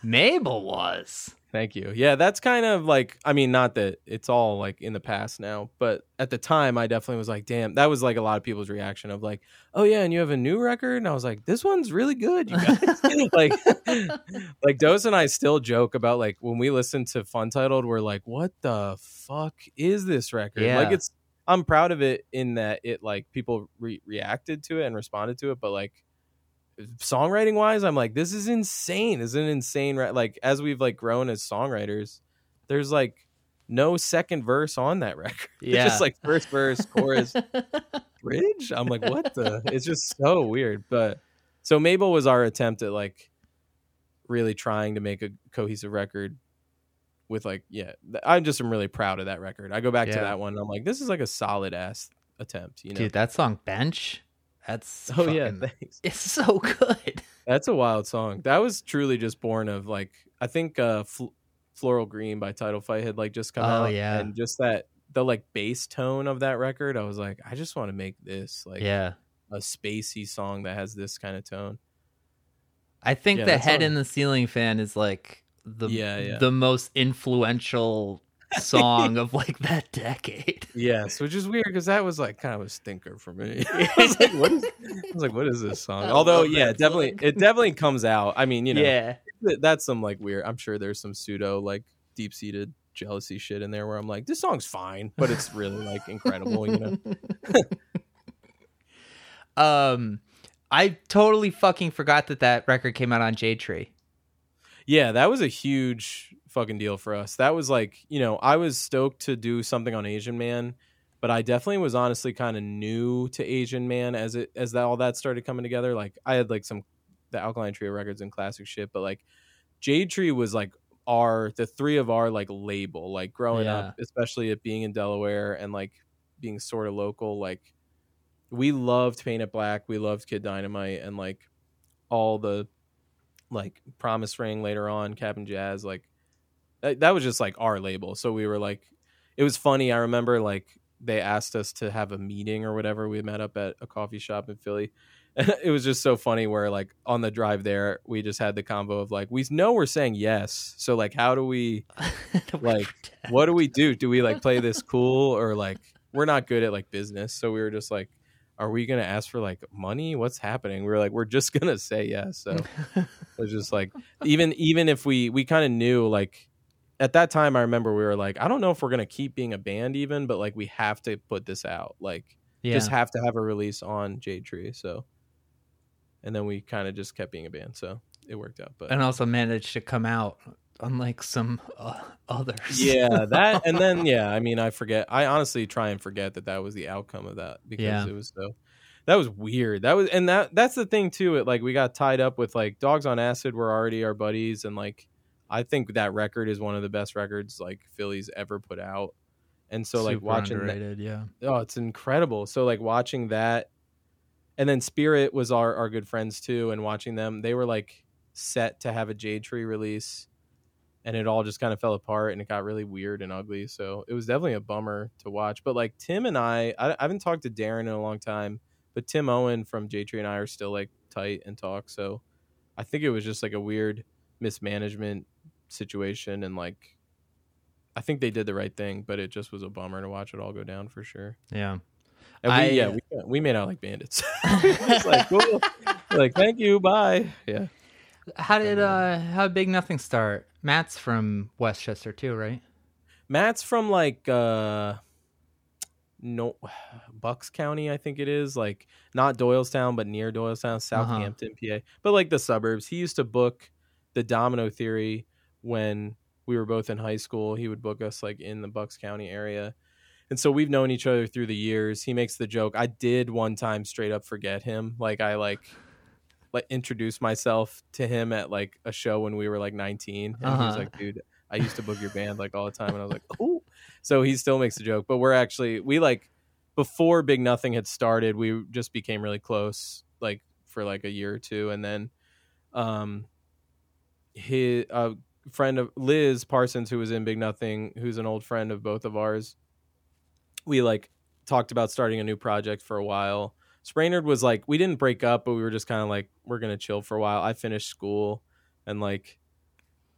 Mable was. Thank you. Yeah, that's kind of like I mean, not that it's all like in the past now, but at the time I definitely was like, damn, that was like a lot of people's reaction of like, oh yeah, and you have a new record? And I was like, this one's really good, you guys. like like Dose and I still joke about like when we listen to Funtitled, we're like, what the fuck is this record? Yeah. Like it's I'm proud of it in that it like people re- reacted to it and responded to it, but like songwriting wise, I'm like, this is insane. This is an insane re- like as we've like grown as songwriters, there's like no second verse on that record. It's Yeah. just like first verse, chorus, bridge. I'm like, what the? It's just so weird. But so Mable was our attempt at like really trying to make a cohesive record with like, yeah, I just am really proud of that record. I go back to that one. And I'm like, this is like a solid ass attempt, you know? Dude, that song Bench, that's oh yeah, thanks. it's so good. That's a wild song. That was truly just born of like I think uh Fl- Floral Green by Title Fight had like just come Oh, out yeah. and just that the like bass tone of that record, I was like I just want to make this like yeah. a spacey song that has this kind of tone. I think Yeah, the head song- in the ceiling fan is like the Yeah, yeah. the most influential song of like that decade. Yes, which is weird because that was like kind of a stinker for me. I was like, what is? I was like, what is this song? Although, yeah, definitely, song. it definitely comes out. I mean, you know, yeah. that's some like weird. I'm sure there's some pseudo like deep seated jealousy shit in there where I'm like, this song's fine, but it's really like incredible, you know? um I totally fucking forgot that that record came out on Jade Tree. Yeah, that was a huge fucking deal for us. That was like, you know, I was stoked to do something on Asian Man, but I definitely was honestly kind of new to Asian Man as it as that all that started coming together. Like I had like some the Alkaline Trio records and classic shit, but like Jade Tree was like our the three of our like label. Like growing up, especially it being in Delaware and like being sort of local, like we loved Paint It Black, we loved Kid Dynamite, and like all the like Promise Ring later on, Cap'n Jazz, like that, that was just like our label. So we were like, it was funny. I remember like they asked us to have a meeting or whatever. We met up at a coffee shop in Philly. And it was just so funny where like on the drive there, we just had the combo of like, we know we're saying yes. So like, how do we, Like, what do we do? Do we like play this cool or like we're not good at like business? So we were just like, are we gonna ask for like money? What's happening? We were like, we're just gonna say yes. So it was just like even even if we we kind of knew like at that time I remember we were like, I don't know if we're gonna keep being a band even, but like we have to put this out. Like yeah. just have to have a release on Jade Tree. So and then we kind of just kept being a band. So it worked out. But and also managed to come out unlike some uh, others. yeah that and then yeah i mean i forget i honestly try and forget that that was the outcome of that because Yeah. it was so that was weird that was and that that's the thing too it like we got tied up with like dogs on acid were already our buddies and like i think that record is one of the best records like philly's ever put out. And so like watching that, yeah. oh it's incredible. So like watching that and then spirit was our our good friends too and watching them they were like set to have a jade tree release and it all just kind of fell apart and it got really weird and ugly. So it was definitely a bummer to watch. But like tim and i i, I haven't talked to darren in a long time but tim owen from jade tree and i are still like tight and talk. So i think it was just like a weird mismanagement situation and like i think they did the right thing but it just was a bummer to watch it all go down for sure Yeah. and we, I- yeah, we, we made out like bandits. it's like, cool. like, thank you, bye. Yeah. How did uh how Big Nothing start? Matt's from West Chester too, right? Matt's from like uh no Bucks County, I think it is. Like not Doylestown, but near Doylestown, Southampton, PA. But like the suburbs. He used to book the Domino Theory when we were both in high school. He would book us like in the Bucks County area. And so we've known each other through the years. He makes the joke. I did one time straight up forget him. Like I like like introduced myself to him at like a show when we were like 19 and he was Uh-huh. like, "Dude, I used to book your band like all the time." And I was like, "Oh." So he still makes the joke, but we're actually we like before Big Nothing had started, we just became really close like for like a year or two and then um his a friend of Liz Parsons who was in Big Nothing, who's an old friend of both of ours. We like talked about starting a new project for a while. Spraynard was like we didn't break up, but we were just kind of like we're gonna chill for a while. I finished school, and like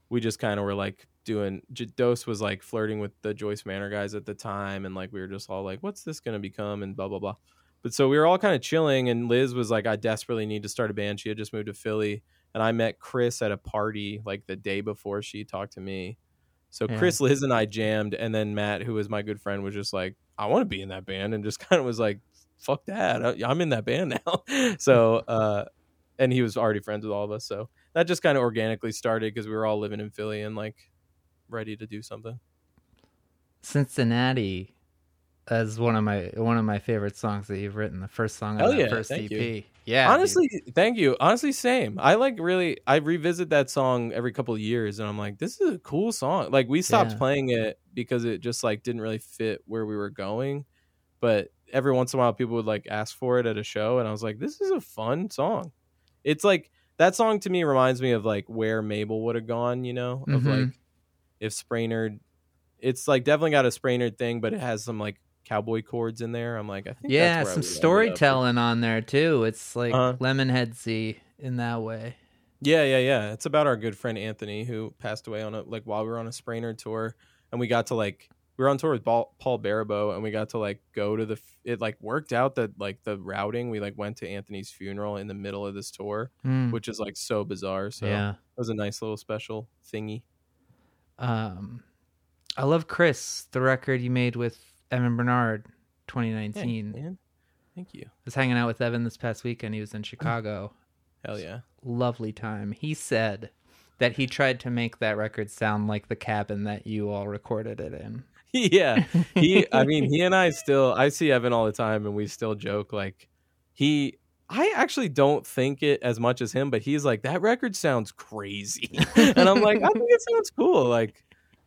we just kind of were like doing. J- Dose was like flirting with the Joyce Manor guys at the time, and like we were just all like, "What's this gonna become?" and blah blah blah. But so we were all kind of chilling, and Liz was like, "I desperately need to start a band." She had just moved to Philly, and I met Chris at a party like the day before she talked to me. So Yeah. Chris, Liz, and I jammed, and then Matt, who was my good friend, was just like, "I want to be in that band," and just kind of was like, "Fuck that, I- I'm in that band now." so uh, and he was already friends with all of us, so that just kind of organically started because we were all living in Philly and like ready to do something. Cincinnati as one of my one of my favorite songs that you've written. The first song Hell on that yeah, first EP. you. Yeah, dude. Honestly, thank you. Honestly, same. I like really. I revisit that song every couple of years, and I'm like, this is a cool song. Like we stopped Yeah. playing it because it just like didn't really fit where we were going. But every once in a while, people would like ask for it at a show, and I was like, this is a fun song. It's like that song to me reminds me of like where Mable would have gone. You know, of Mhm. like if Spraynard. It's like definitely got a Spraynard thing, but it has some like cowboy chords in there. I'm like, I think yeah, that's some would end up. storytelling on there too. It's like Uh-huh. Lemonheadsy in that way. Yeah, yeah, yeah. It's about our good friend Anthony who passed away on a like while we were on a Spraynard tour, and we got to like we were on tour with Paul, Paul Baribeau, and we got to like go to the. It like worked out that like the routing. We like went to Anthony's funeral in the middle of this tour, Mm, which is like so bizarre. So yeah. it was a nice little special thingy. Um, I love Chris, the record you made with Evan Bernard, Thanks, 2019. man. Thank you. I was hanging out with Evan this past weekend. He was in mm. Chicago. Hell yeah. Lovely time. He said that he tried to make that record sound like the cabin that you all recorded it in. yeah he i mean he and i still i see evan all the time and we still joke like he i actually don't think it as much as him but he's like that record sounds crazy and i'm like i think it sounds cool like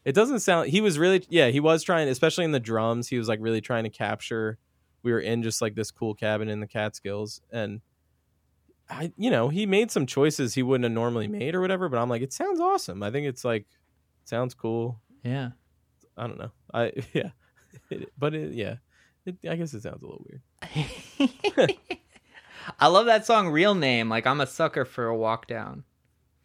it doesn't sound he was really yeah he was trying especially in the drums he was like really trying to capture we were in just like this cool cabin in the catskills and i you know he made some choices he wouldn't have normally made or whatever but i'm like it sounds awesome i think it's like sounds cool Yeah. I don't know. I yeah, It- but it, yeah, it, I guess it sounds a little weird. I love that song Real Name. Like I'm a sucker for a walk down.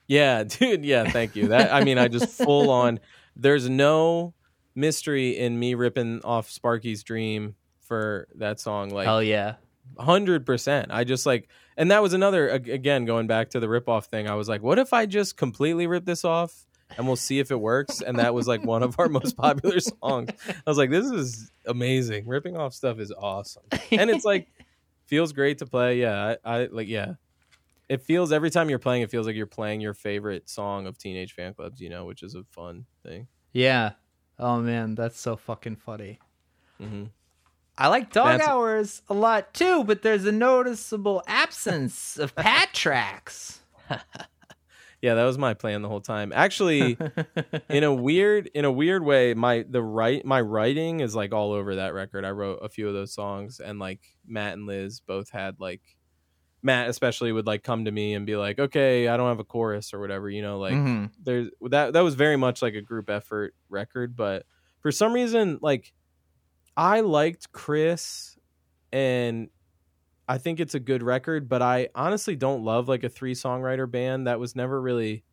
Yeah, dude. Yeah, thank you. That I mean, I just full on. There's no mystery in me ripping off Sparky's dream for that song. Like Hell yeah. hundred percent. I just like, and that was another again going back to the rip off thing. I was like, what if I just completely rip this off and we'll see if it works? And that was like one of our most popular songs. I was like, this is amazing. Ripping off stuff is awesome, and it's like feels great to play. Yeah, I, I like yeah. It feels every time you're playing, it feels like you're playing your favorite song of Teenage Fanclub's, you know, which is a fun thing. Yeah. Oh man, that's so fucking funny. hmm I like dog That's- hours a lot too, but there's a noticeable absence of pat tracks. Yeah, that was my plan the whole time. Actually, in a weird in a weird way my the right my writing is like all over that record i wrote a few of those songs and like matt and liz both had like matt especially would like come to me and be like okay i don't have a chorus or whatever you know like Mhm. there's that that was very much like a group effort record but for some reason like i liked chris and i think it's a good record but i honestly don't love like a three songwriter band that was never really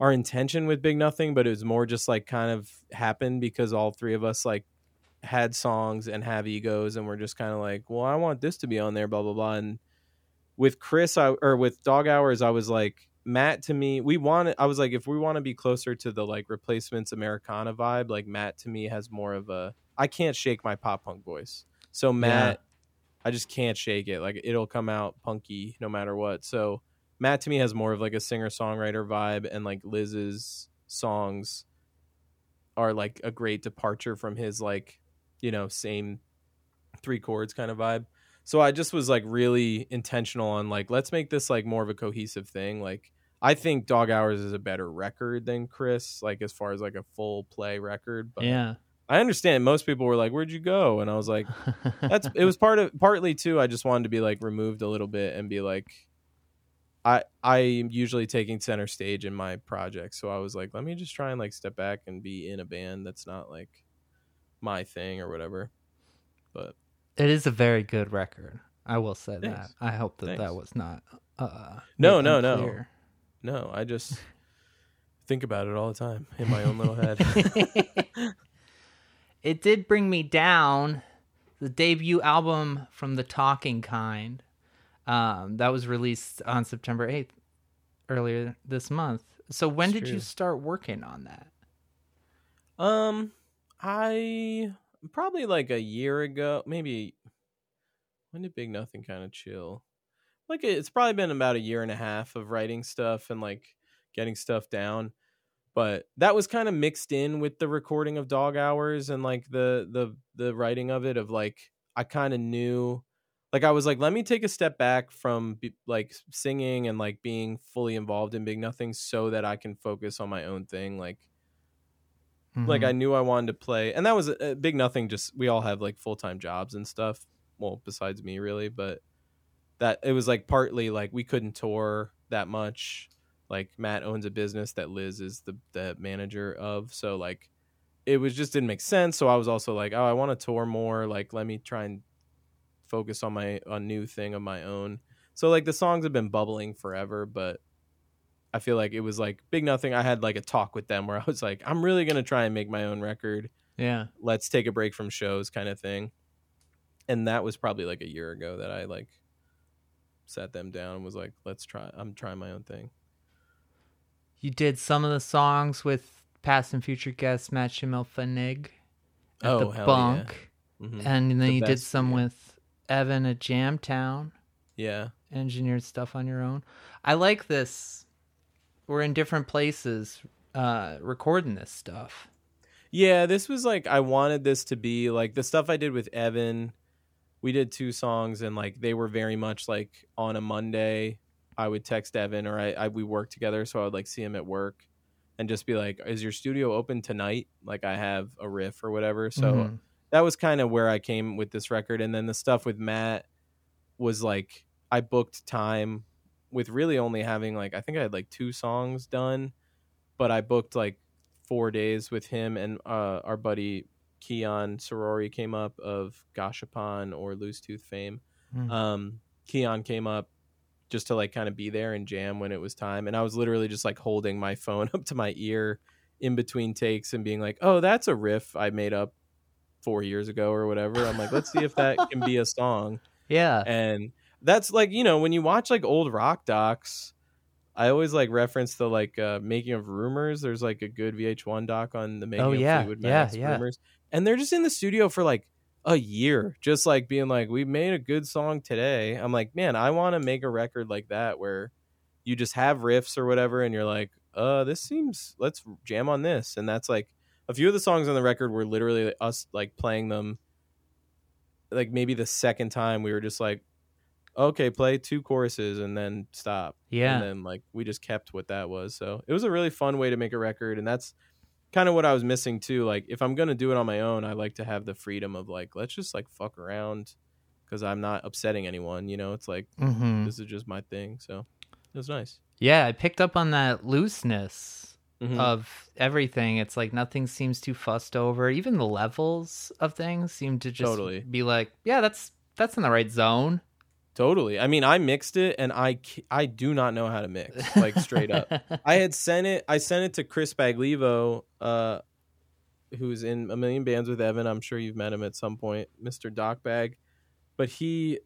our intention with big nothing but it was more just like kind of happened because all three of us like had songs and have egos and we're just kind of like well i want this to be on there blah blah blah and with chris I, or with dog hours i was like matt to me we want i was like if we want to be closer to the like replacements americana vibe like matt to me has more of a i can't shake my pop punk voice. So matt i just can't shake it. Like it'll come out punky no matter what. So Matt to me has more of like a singer songwriter vibe, and like Liz's songs are like a great departure from his like you know same three chords kind of vibe. So I just was like really intentional on like let's make this like more of a cohesive thing. Like I think Dog Hours is a better record than Chris, like as far as like a full play record. But Yeah. I understand most people were like, "Where'd you go?" And I was like, that's it was part of partly too i just wanted to be like removed a little bit and be like i i'm usually taking center stage in my project so i was like let me just try and like step back and be in a band that's not like my thing or whatever but It is a very good record. I will say that. I hope that that was not. Uh, No, no, no. unclear. no i just think about it all the time in my own little head it did bring me down. The debut album from the Talking Kind, um, that was released on September eighth, earlier this month. So when It's did you start working on that? um i probably like a year ago maybe when did big nothing kind of chill? Like it's probably been about a year and a half of writing stuff and like getting stuff down but that was kind of mixed in with the recording of dog hours and like the the the writing of it of like i kind of knew like i was like let me take a step back from be, like singing and like being fully involved in big nothing so that i can focus on my own thing like like Mhm. i knew i wanted to play and that was a, a big nothing just we all have like full-time jobs and stuff. Well besides me really but that it was like partly like we couldn't tour that much. Like matt owns a business that liz is the the manager of so like it was just didn't make sense. So i was also like oh i want to tour more. Like let me try and focus on my a new thing of my own. So like the songs have been bubbling forever but i feel like it was like big nothing i had like a talk with them where i was like i'm really going to try and make my own record yeah. let's take a break from shows kind of thing and that was probably like a year ago that i like sat them down and was like let's try i'm trying my own thing You did some of the songs with past and future guests Matt Schimmelfenig at Oh, the hell yeah. Bunk, Mhm. and then The you did some yeah. with Evan at Jamtown. yeah Engineered stuff on your own. I like this. We're in different places uh, recording this stuff. Yeah, this was like I wanted this to be like the stuff I did with Evan. We did two songs and like they were very much like on a Monday. I would text Evan or I, I we worked together, so I would like see him at work and just be like, "Is your studio open tonight?" Like I have a riff or whatever. So Mhm. that was kind of where I came with this record. And then the stuff with Matt was like I booked time with really only having like I think I had like two songs done, but I booked like four days with him and uh, our buddy Keon Sorori came up of Gashapon or Loose Tooth fame. Mhm. Um, Keon came up just to like kind of be there and jam when it was time, and I was literally just like holding my phone up to my ear in between takes and being like, "Oh, that's a riff I made up four years ago or whatever." I'm like, "Let's see if that can be a song." yeah. and that's like you know when you watch like old rock docs i always like reference the like uh making of rumors. There's like a good vh1 doc on the making Oh, of yeah, fleetwood yeah, mac's yeah. rumors. And they're just in the studio for like a year just like being like we made a good song today. I'm like man i want to make a record like that where you just have riffs or whatever and you're like uh this seems let's jam on this. And that's like a few of the songs on the record were literally us like playing them like maybe the second time we were just like okay play two choruses and then stop Yeah. and then like we just kept what that was so it was a really fun way to make a record and that's kind of what i was missing too like if i'm gonna do it on my own i like to have the freedom of like let's just like fuck around because i'm not upsetting anyone you know it's like Mhm. this is just my thing so it was nice Yeah, I picked up on that looseness Mhm. of everything. It's like nothing seems too fussed over. Even the levels of things seem to just Totally. be like, yeah, that's that's in the right zone. Totally i mean i mixed it and I I do not know how to mix like straight up I had sent it. I sent it to Chris Baglivo, uh, who's in a million bands with Evan. I'm sure you've met him at some point, Mr. Doc Bag. But he,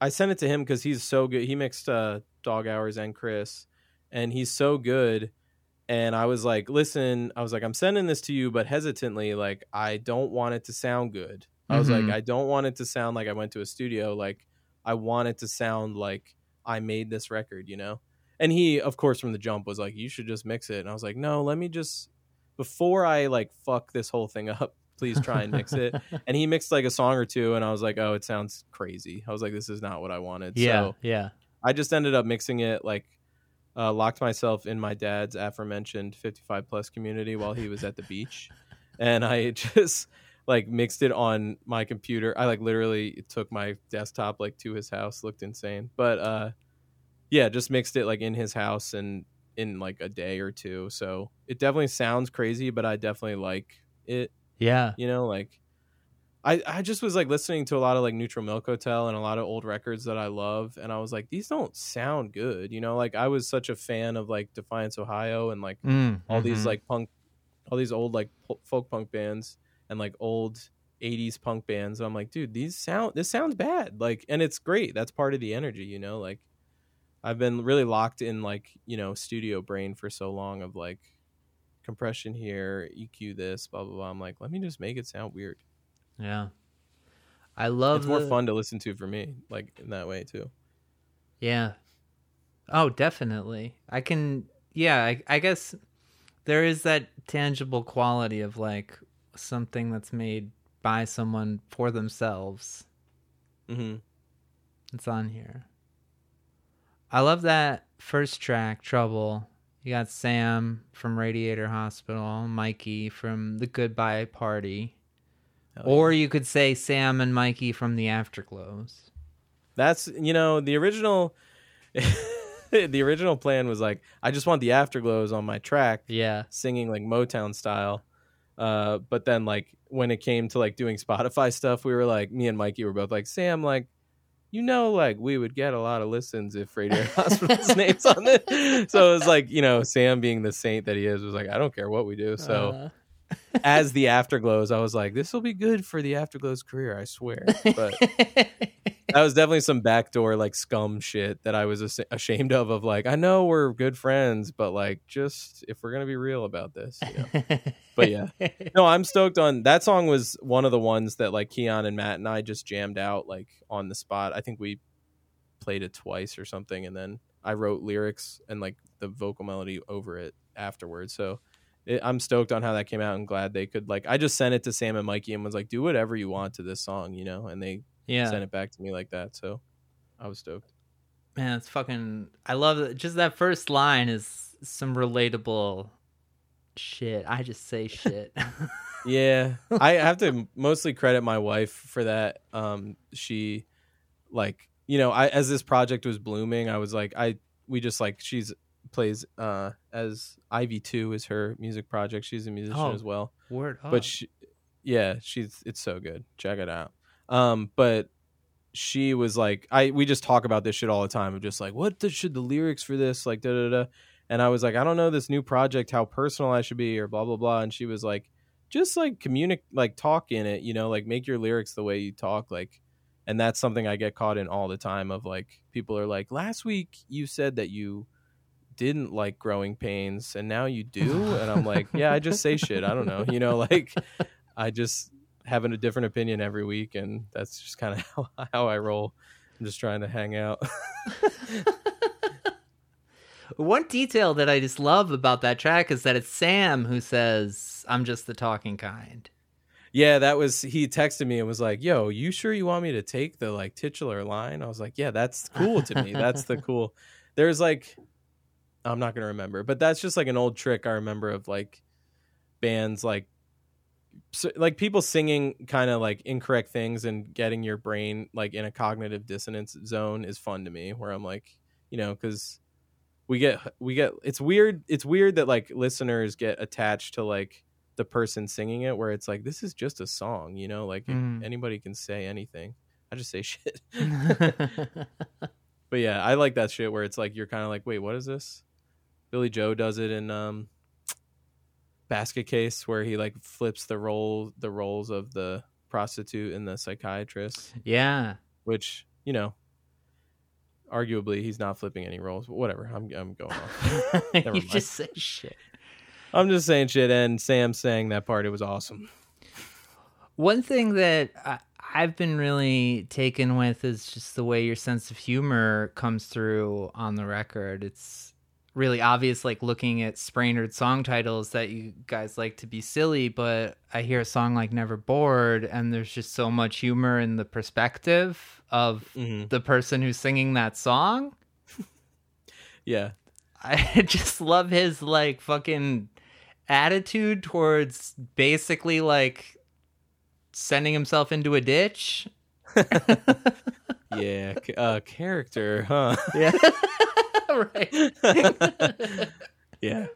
I sent it to him because he's so good. He mixed uh, Dog Hours and Chris, and he's so good. And I was like, listen, I was like, I'm sending this to you, but hesitantly, like, I don't want it to sound good. I was Mhm. like, I don't want it to sound like I went to a studio. Like, I want it to sound like I made this record, you know? and he of course from the jump was like you should just mix it. And i was like no let me just before i like fuck this whole thing up please try and mix it. And he mixed like a song or two and i was like oh it sounds crazy. I was like this is not what i wanted. Yeah, so yeah. i just ended up mixing it like uh, locked myself in my dad's aforementioned 55 plus community while he was at the beach. And i just like mixed it on my computer. I like literally took my desktop like to his house looked insane. But uh yeah just mixed it like in his house and in like a day or two. So it definitely sounds crazy but i definitely like it Yeah. you know like I, I just was like listening to a lot of like neutral milk hotel and a lot of old records that i love and i was like these don't sound good you know? Like i was such a fan of like defiance ohio and like Mm, all these mhm. like punk all these old like po- folk punk bands and like old 80s punk bands i'm like dude these sound this sounds bad like and it's great that's part of the energy you know like i've been really locked in like you know studio brain for so long of like compression here eq this blah blah blah i'm like let me just make it sound weird Yeah. I love it's more fun to listen to for me like in that way too Yeah. Oh, definitely. I can. Yeah, I, I guess there is that tangible quality of like something that's made by someone for themselves. hmm It's on here. I love that first track, Trouble. You got Sam from Radiator Hospital, Mikey from The Goodbye Party. Or you could say Sam and Mikey from The Afterglows. That's you know the original. the original plan was like I just want the afterglows on my track, Yeah. singing like Motown style. Uh, but then like when it came to like doing Spotify stuff, we were like me and Mikey were both like Sam, like you know, like we would get a lot of listens if Radio Hospital's names on it. So it was like you know Sam being the saint that he is was like I don't care what we do. So Uh, as the afterglows, I was like this will be good for the afterglows career, I swear. But that was definitely some backdoor like scum shit that I was as- ashamed of. Of like, I know we're good friends, but like, just if we're gonna be real about this, you know? But yeah. no, I'm stoked on that song. Was one of the ones that like Keon and Matt and I just jammed out like on the spot. I think we played it twice or something, and then I wrote lyrics and like the vocal melody over it afterwards. So. It, I'm stoked on how that came out and glad they could like I just sent it to Sam and Mikey and was like do whatever you want to this song, you know, and they yeah. sent it back to me like that. So I was stoked. Man, it's fucking. I love it. Just that first line is some relatable shit. I just say shit. Yeah, I have to mostly credit my wife for that. Um, she, like, you know, I as this project was blooming, I was like, I we just like she's plays uh as Ivy Two is her music project. She's a musician Oh. as well. Word up. but she, yeah, she's it's so good. Check it out. Um, but she was like, I we just talk about this shit all the time. Of just like, what the, should the lyrics for this like da da da. And I was like, I don't know this new project how personal I should be or blah blah blah. And she was like, just like communicate, like talk in it, you know, like make your lyrics the way you talk, like. And that's something I get caught in all the time. Of like, people are like, last week you said that you didn't like growing pains and now you do? And i'm like yeah i just say shit. I don't know. You know like i just having a different opinion every week and that's just kind of how, how i roll. I'm just trying to hang out. One detail that I just love about that track is that it's Sam who says, "I'm just the talking kind." yeah that was he texted me and was like yo you sure you want me to take the like titular line? I was like yeah that's cool to me. That's the cool. There's like i'm not gonna remember but that's just like an old trick i remember of like bands like so, like people singing kind of like incorrect things and getting your brain like in a cognitive dissonance zone is fun to me where i'm like you know because we get we get it's weird it's weird that like listeners get attached to like the person singing it where it's like this is just a song you know like Mm. anybody can say anything. I just say shit. But yeah i like that shit where it's like you're kind of like wait what is this billie joe does it in um basket case where he like flips the role the roles of the prostitute and the psychiatrist yeah. which you know arguably he's not flipping any roles but whatever i'm, I'm going off you mind. just say shit. i'm just saying shit and sam saying that part it was awesome One thing that I, I've been really taken with is just the way your sense of humor comes through on the record. It's really obvious, like looking at Spraynard song titles, that you guys like to be silly, but I hear a song like Never Bored, and there's just so much humor in the perspective of hmm the person who's singing that song. yeah I just love his like fucking attitude towards basically like sending himself into a ditch. yeah uh character huh Yeah. right. yeah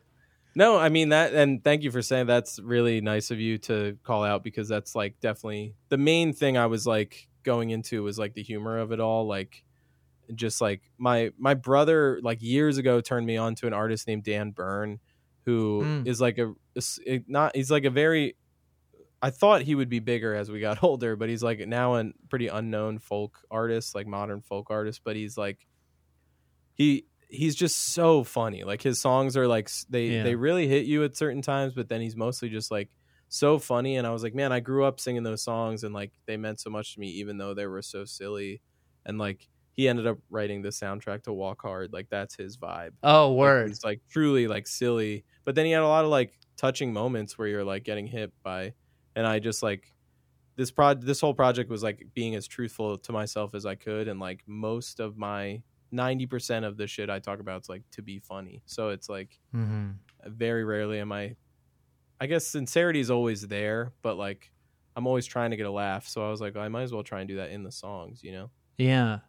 no i mean that and thank you for saying that's really nice of you to call out because that's like definitely the main thing i was like going into was like the humor of it all like just like my my brother like years ago turned me on to an artist named dan bern who is Mm. like a, it- not he's like a very i thought he would be bigger as we got older but he's like now a pretty unknown folk artist like modern folk artist but he's like he he's just so funny like his songs are like they Yeah. they really hit you at certain times but then he's mostly just like so funny and i was like man i grew up singing those songs and like they meant so much to me even though they were so silly and like he ended up writing the soundtrack to Walk Hard. Like that's his vibe. Oh, Like, word. It's like truly like silly, but then he had a lot of like touching moments where you're like getting hit by, and I just like this prod. This whole project was like being as truthful to myself as I could, and like most of my ninety percent of the shit I talk about is like to be funny. So it's like hmm very rarely am I. I guess sincerity is always there, but like I'm always trying to get a laugh. So I was like, I might as well try and do that in the songs, you know. Yeah.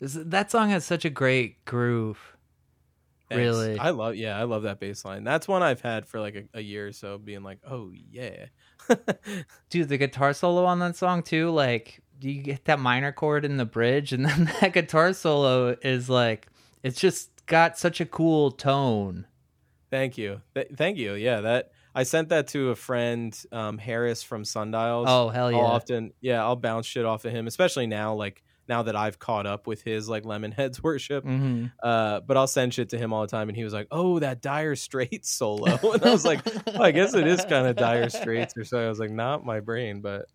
That song has such a great groove. Thanks. Really? I love yeah, I love that bass line. That's one I've had for like a, a year or so, being like, oh yeah. Dude, the guitar solo on that song too, like you get that minor chord in the bridge and then that guitar solo is like it's just got such a cool tone. thank you. Th- thank you. Yeah, that I sent that to a friend, um, Harris from Sundials. Oh, hell yeah. I'll often yeah, I'll bounce shit off of him, especially now, like now that I've caught up with his like Lemonheads worship. hmm Uh, but I'll send shit to him all the time, and he was like, "Oh, that Dire Straits solo," and I was like, oh, "I guess it is kind of Dire Straits or so." I was like, "Not my brain," but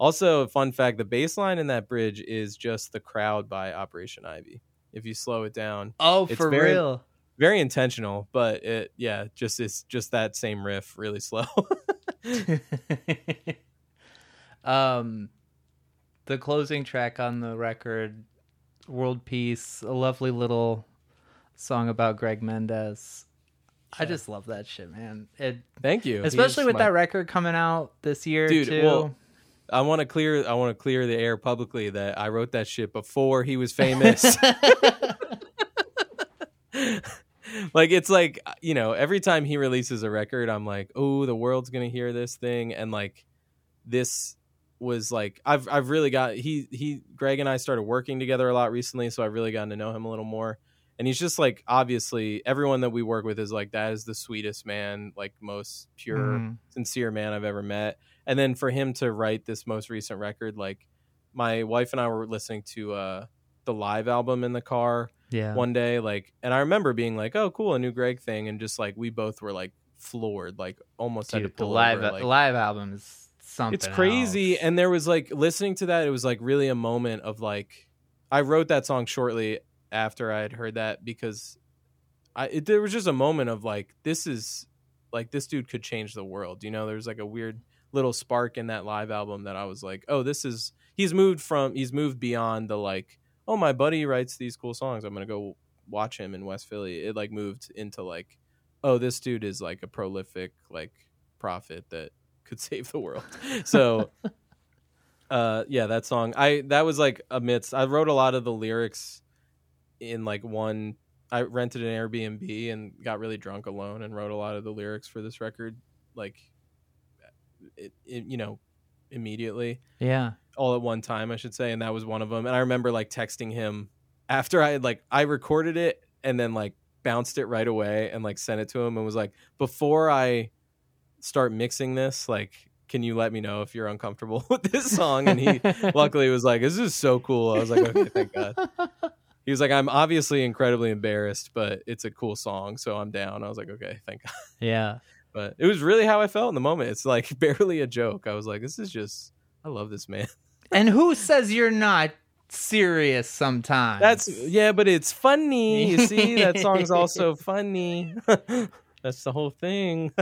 also fun fact: the bass line in that bridge is just "The Crowd" by Operation Ivy. If you slow it down, Oh, It's for very- real. very intentional, but it yeah, just it's just that same riff, really slow. um the closing track on the record world peace a lovely little song about greg mendez i just love that shit man it Thank you, especially He's with my- that record coming out this year Dude, too well, I want to clear. I want to clear the air publicly that I wrote that shit before he was famous. like it's like you know every time he releases a record i'm like oh the world's gonna hear this thing and like this was like i've i've really got he he greg and i started working together a lot recently so i've really gotten to know him a little more and he's just like obviously everyone that we work with is like that is the sweetest man like most pure Mhm. sincere man I've ever met. And then for him to write this most recent record, like my wife and I were listening to uh the live album in the car yeah one day, like and I remember being like, Oh, cool, a new Greg thing, and just like we both were like floored, like almost had to Dude, the pull live over, like, live album is something it's crazy else. and there was like listening to that it was like really a moment of like i wrote that song shortly after i had heard that because i it, there was just a moment of like this is like this dude could change the world you know there's like a weird little spark in that live album that i was like oh this is he's moved from he's moved beyond the like oh my buddy writes these cool songs. I'm gonna go watch him in west philly. It like moved into like oh this dude is like a prolific like prophet that could save the world. So uh yeah that song i that was like amidst i wrote a lot of the lyrics in like one i rented an airbnb and got really drunk alone and wrote a lot of the lyrics for this record like it, it, you know immediately. Yeah. All at one time i should say and that was one of them and i remember like texting him after i had like i recorded it and then like bounced it right away and like sent it to him and was like before i start mixing this like can you let me know if you're uncomfortable with this song? And he luckily was like this is so cool. I was like okay thank god. He was like i'm obviously incredibly embarrassed but it's a cool song so i'm down. I was like okay thank god. Yeah but it was really how i felt in the moment it's like barely a joke i was like this is just i love this man and who says you're not serious sometimes That's yeah, but it's funny. You see, that song's also funny. That's the whole thing.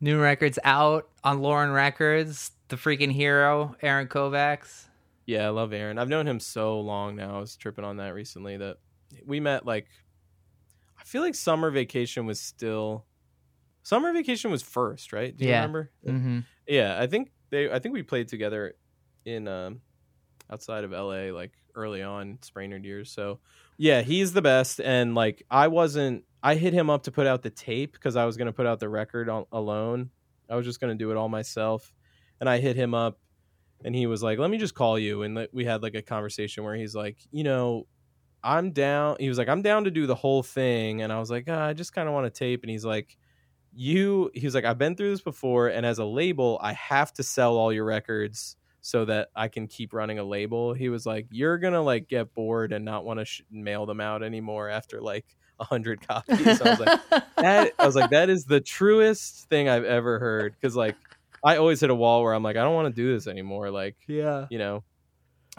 new records out on lauren records the freaking hero aaron kovacs yeah, I love Aaron. I've known him so long now. I was tripping on that recently that we met like I feel like summer vacation was still summer vacation was first, right? Do you Yeah. remember? mm-hmm. Yeah, I think they I think we played together in um outside of LA like early on Spraynard years. So yeah, he's the best and like I wasn't I hit him up to put out the tape because I was going to put out the record on, alone. I was just going to do it all myself. And I hit him up and he was like, "Let me just call you." And like, we had like a conversation where he's like, "You know, I'm down." He was like, "I'm down to do the whole thing." And I was like, ah, "I just kind of want to tape." And he's like, you he was like i've been through this before and as a label i have to sell all your records so that i can keep running a label. He was like you're gonna like get bored and not want to sh- mail them out anymore after like a hundred copies. I was like that i was like that is the truest thing i've ever heard. Because like i always hit a wall where i'm like i don't want to do this anymore like yeah. you know?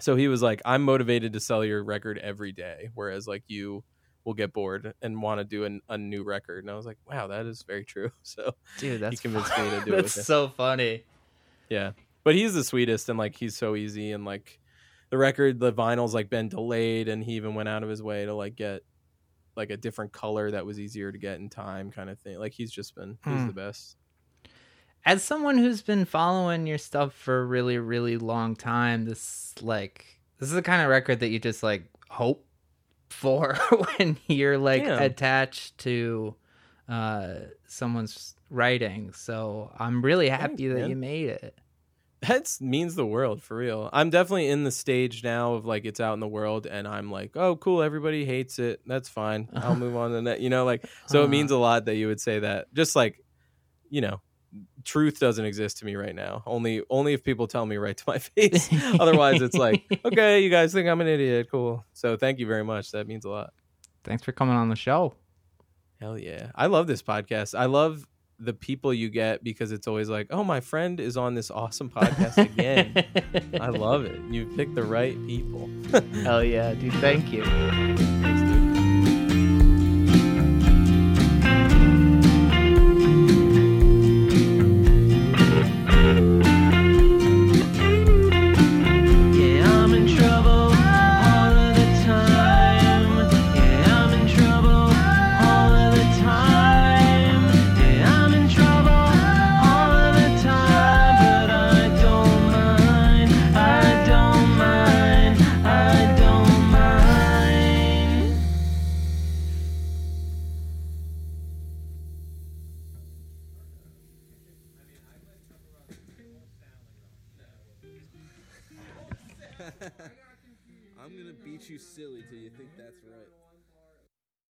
So he was like, I'm motivated to sell your record every day, whereas like you will get bored and want to do an, a new record. And I was like, wow, that is very true. So Dude, that's convinced me to do it That's it. so funny. yeah, but he's the sweetest and like he's so easy and like the record, the vinyl's like been delayed and he even went out of his way to like get like a different color that was easier to get in time kind of thing. Like he's just been he's Hmm. the best. As someone who's been following your stuff for a really, really long time, this like this is the kind of record that you just like hope for when you're like Yeah. attached to uh someone's writing. So I'm really happy Thanks, that man. you made it. That means the world for real. I'm definitely in the stage now of like it's out in the world, and I'm like, oh, cool. Everybody hates it. That's fine. I'll move on to that. You know, like so. It Uh-huh. means a lot that you would say that. Just like, you know, truth doesn't exist to me right now. Only, only if people tell me right to my face. Otherwise, it's like, okay, you guys think I'm an idiot. Cool. So thank you very much. That means a lot. Thanks for coming on the show. Hell yeah. I love this podcast. I love the people you get because it's always like, oh, my friend is on this awesome podcast again. I love it. You picked the right people. Hell yeah, dude. Thank you.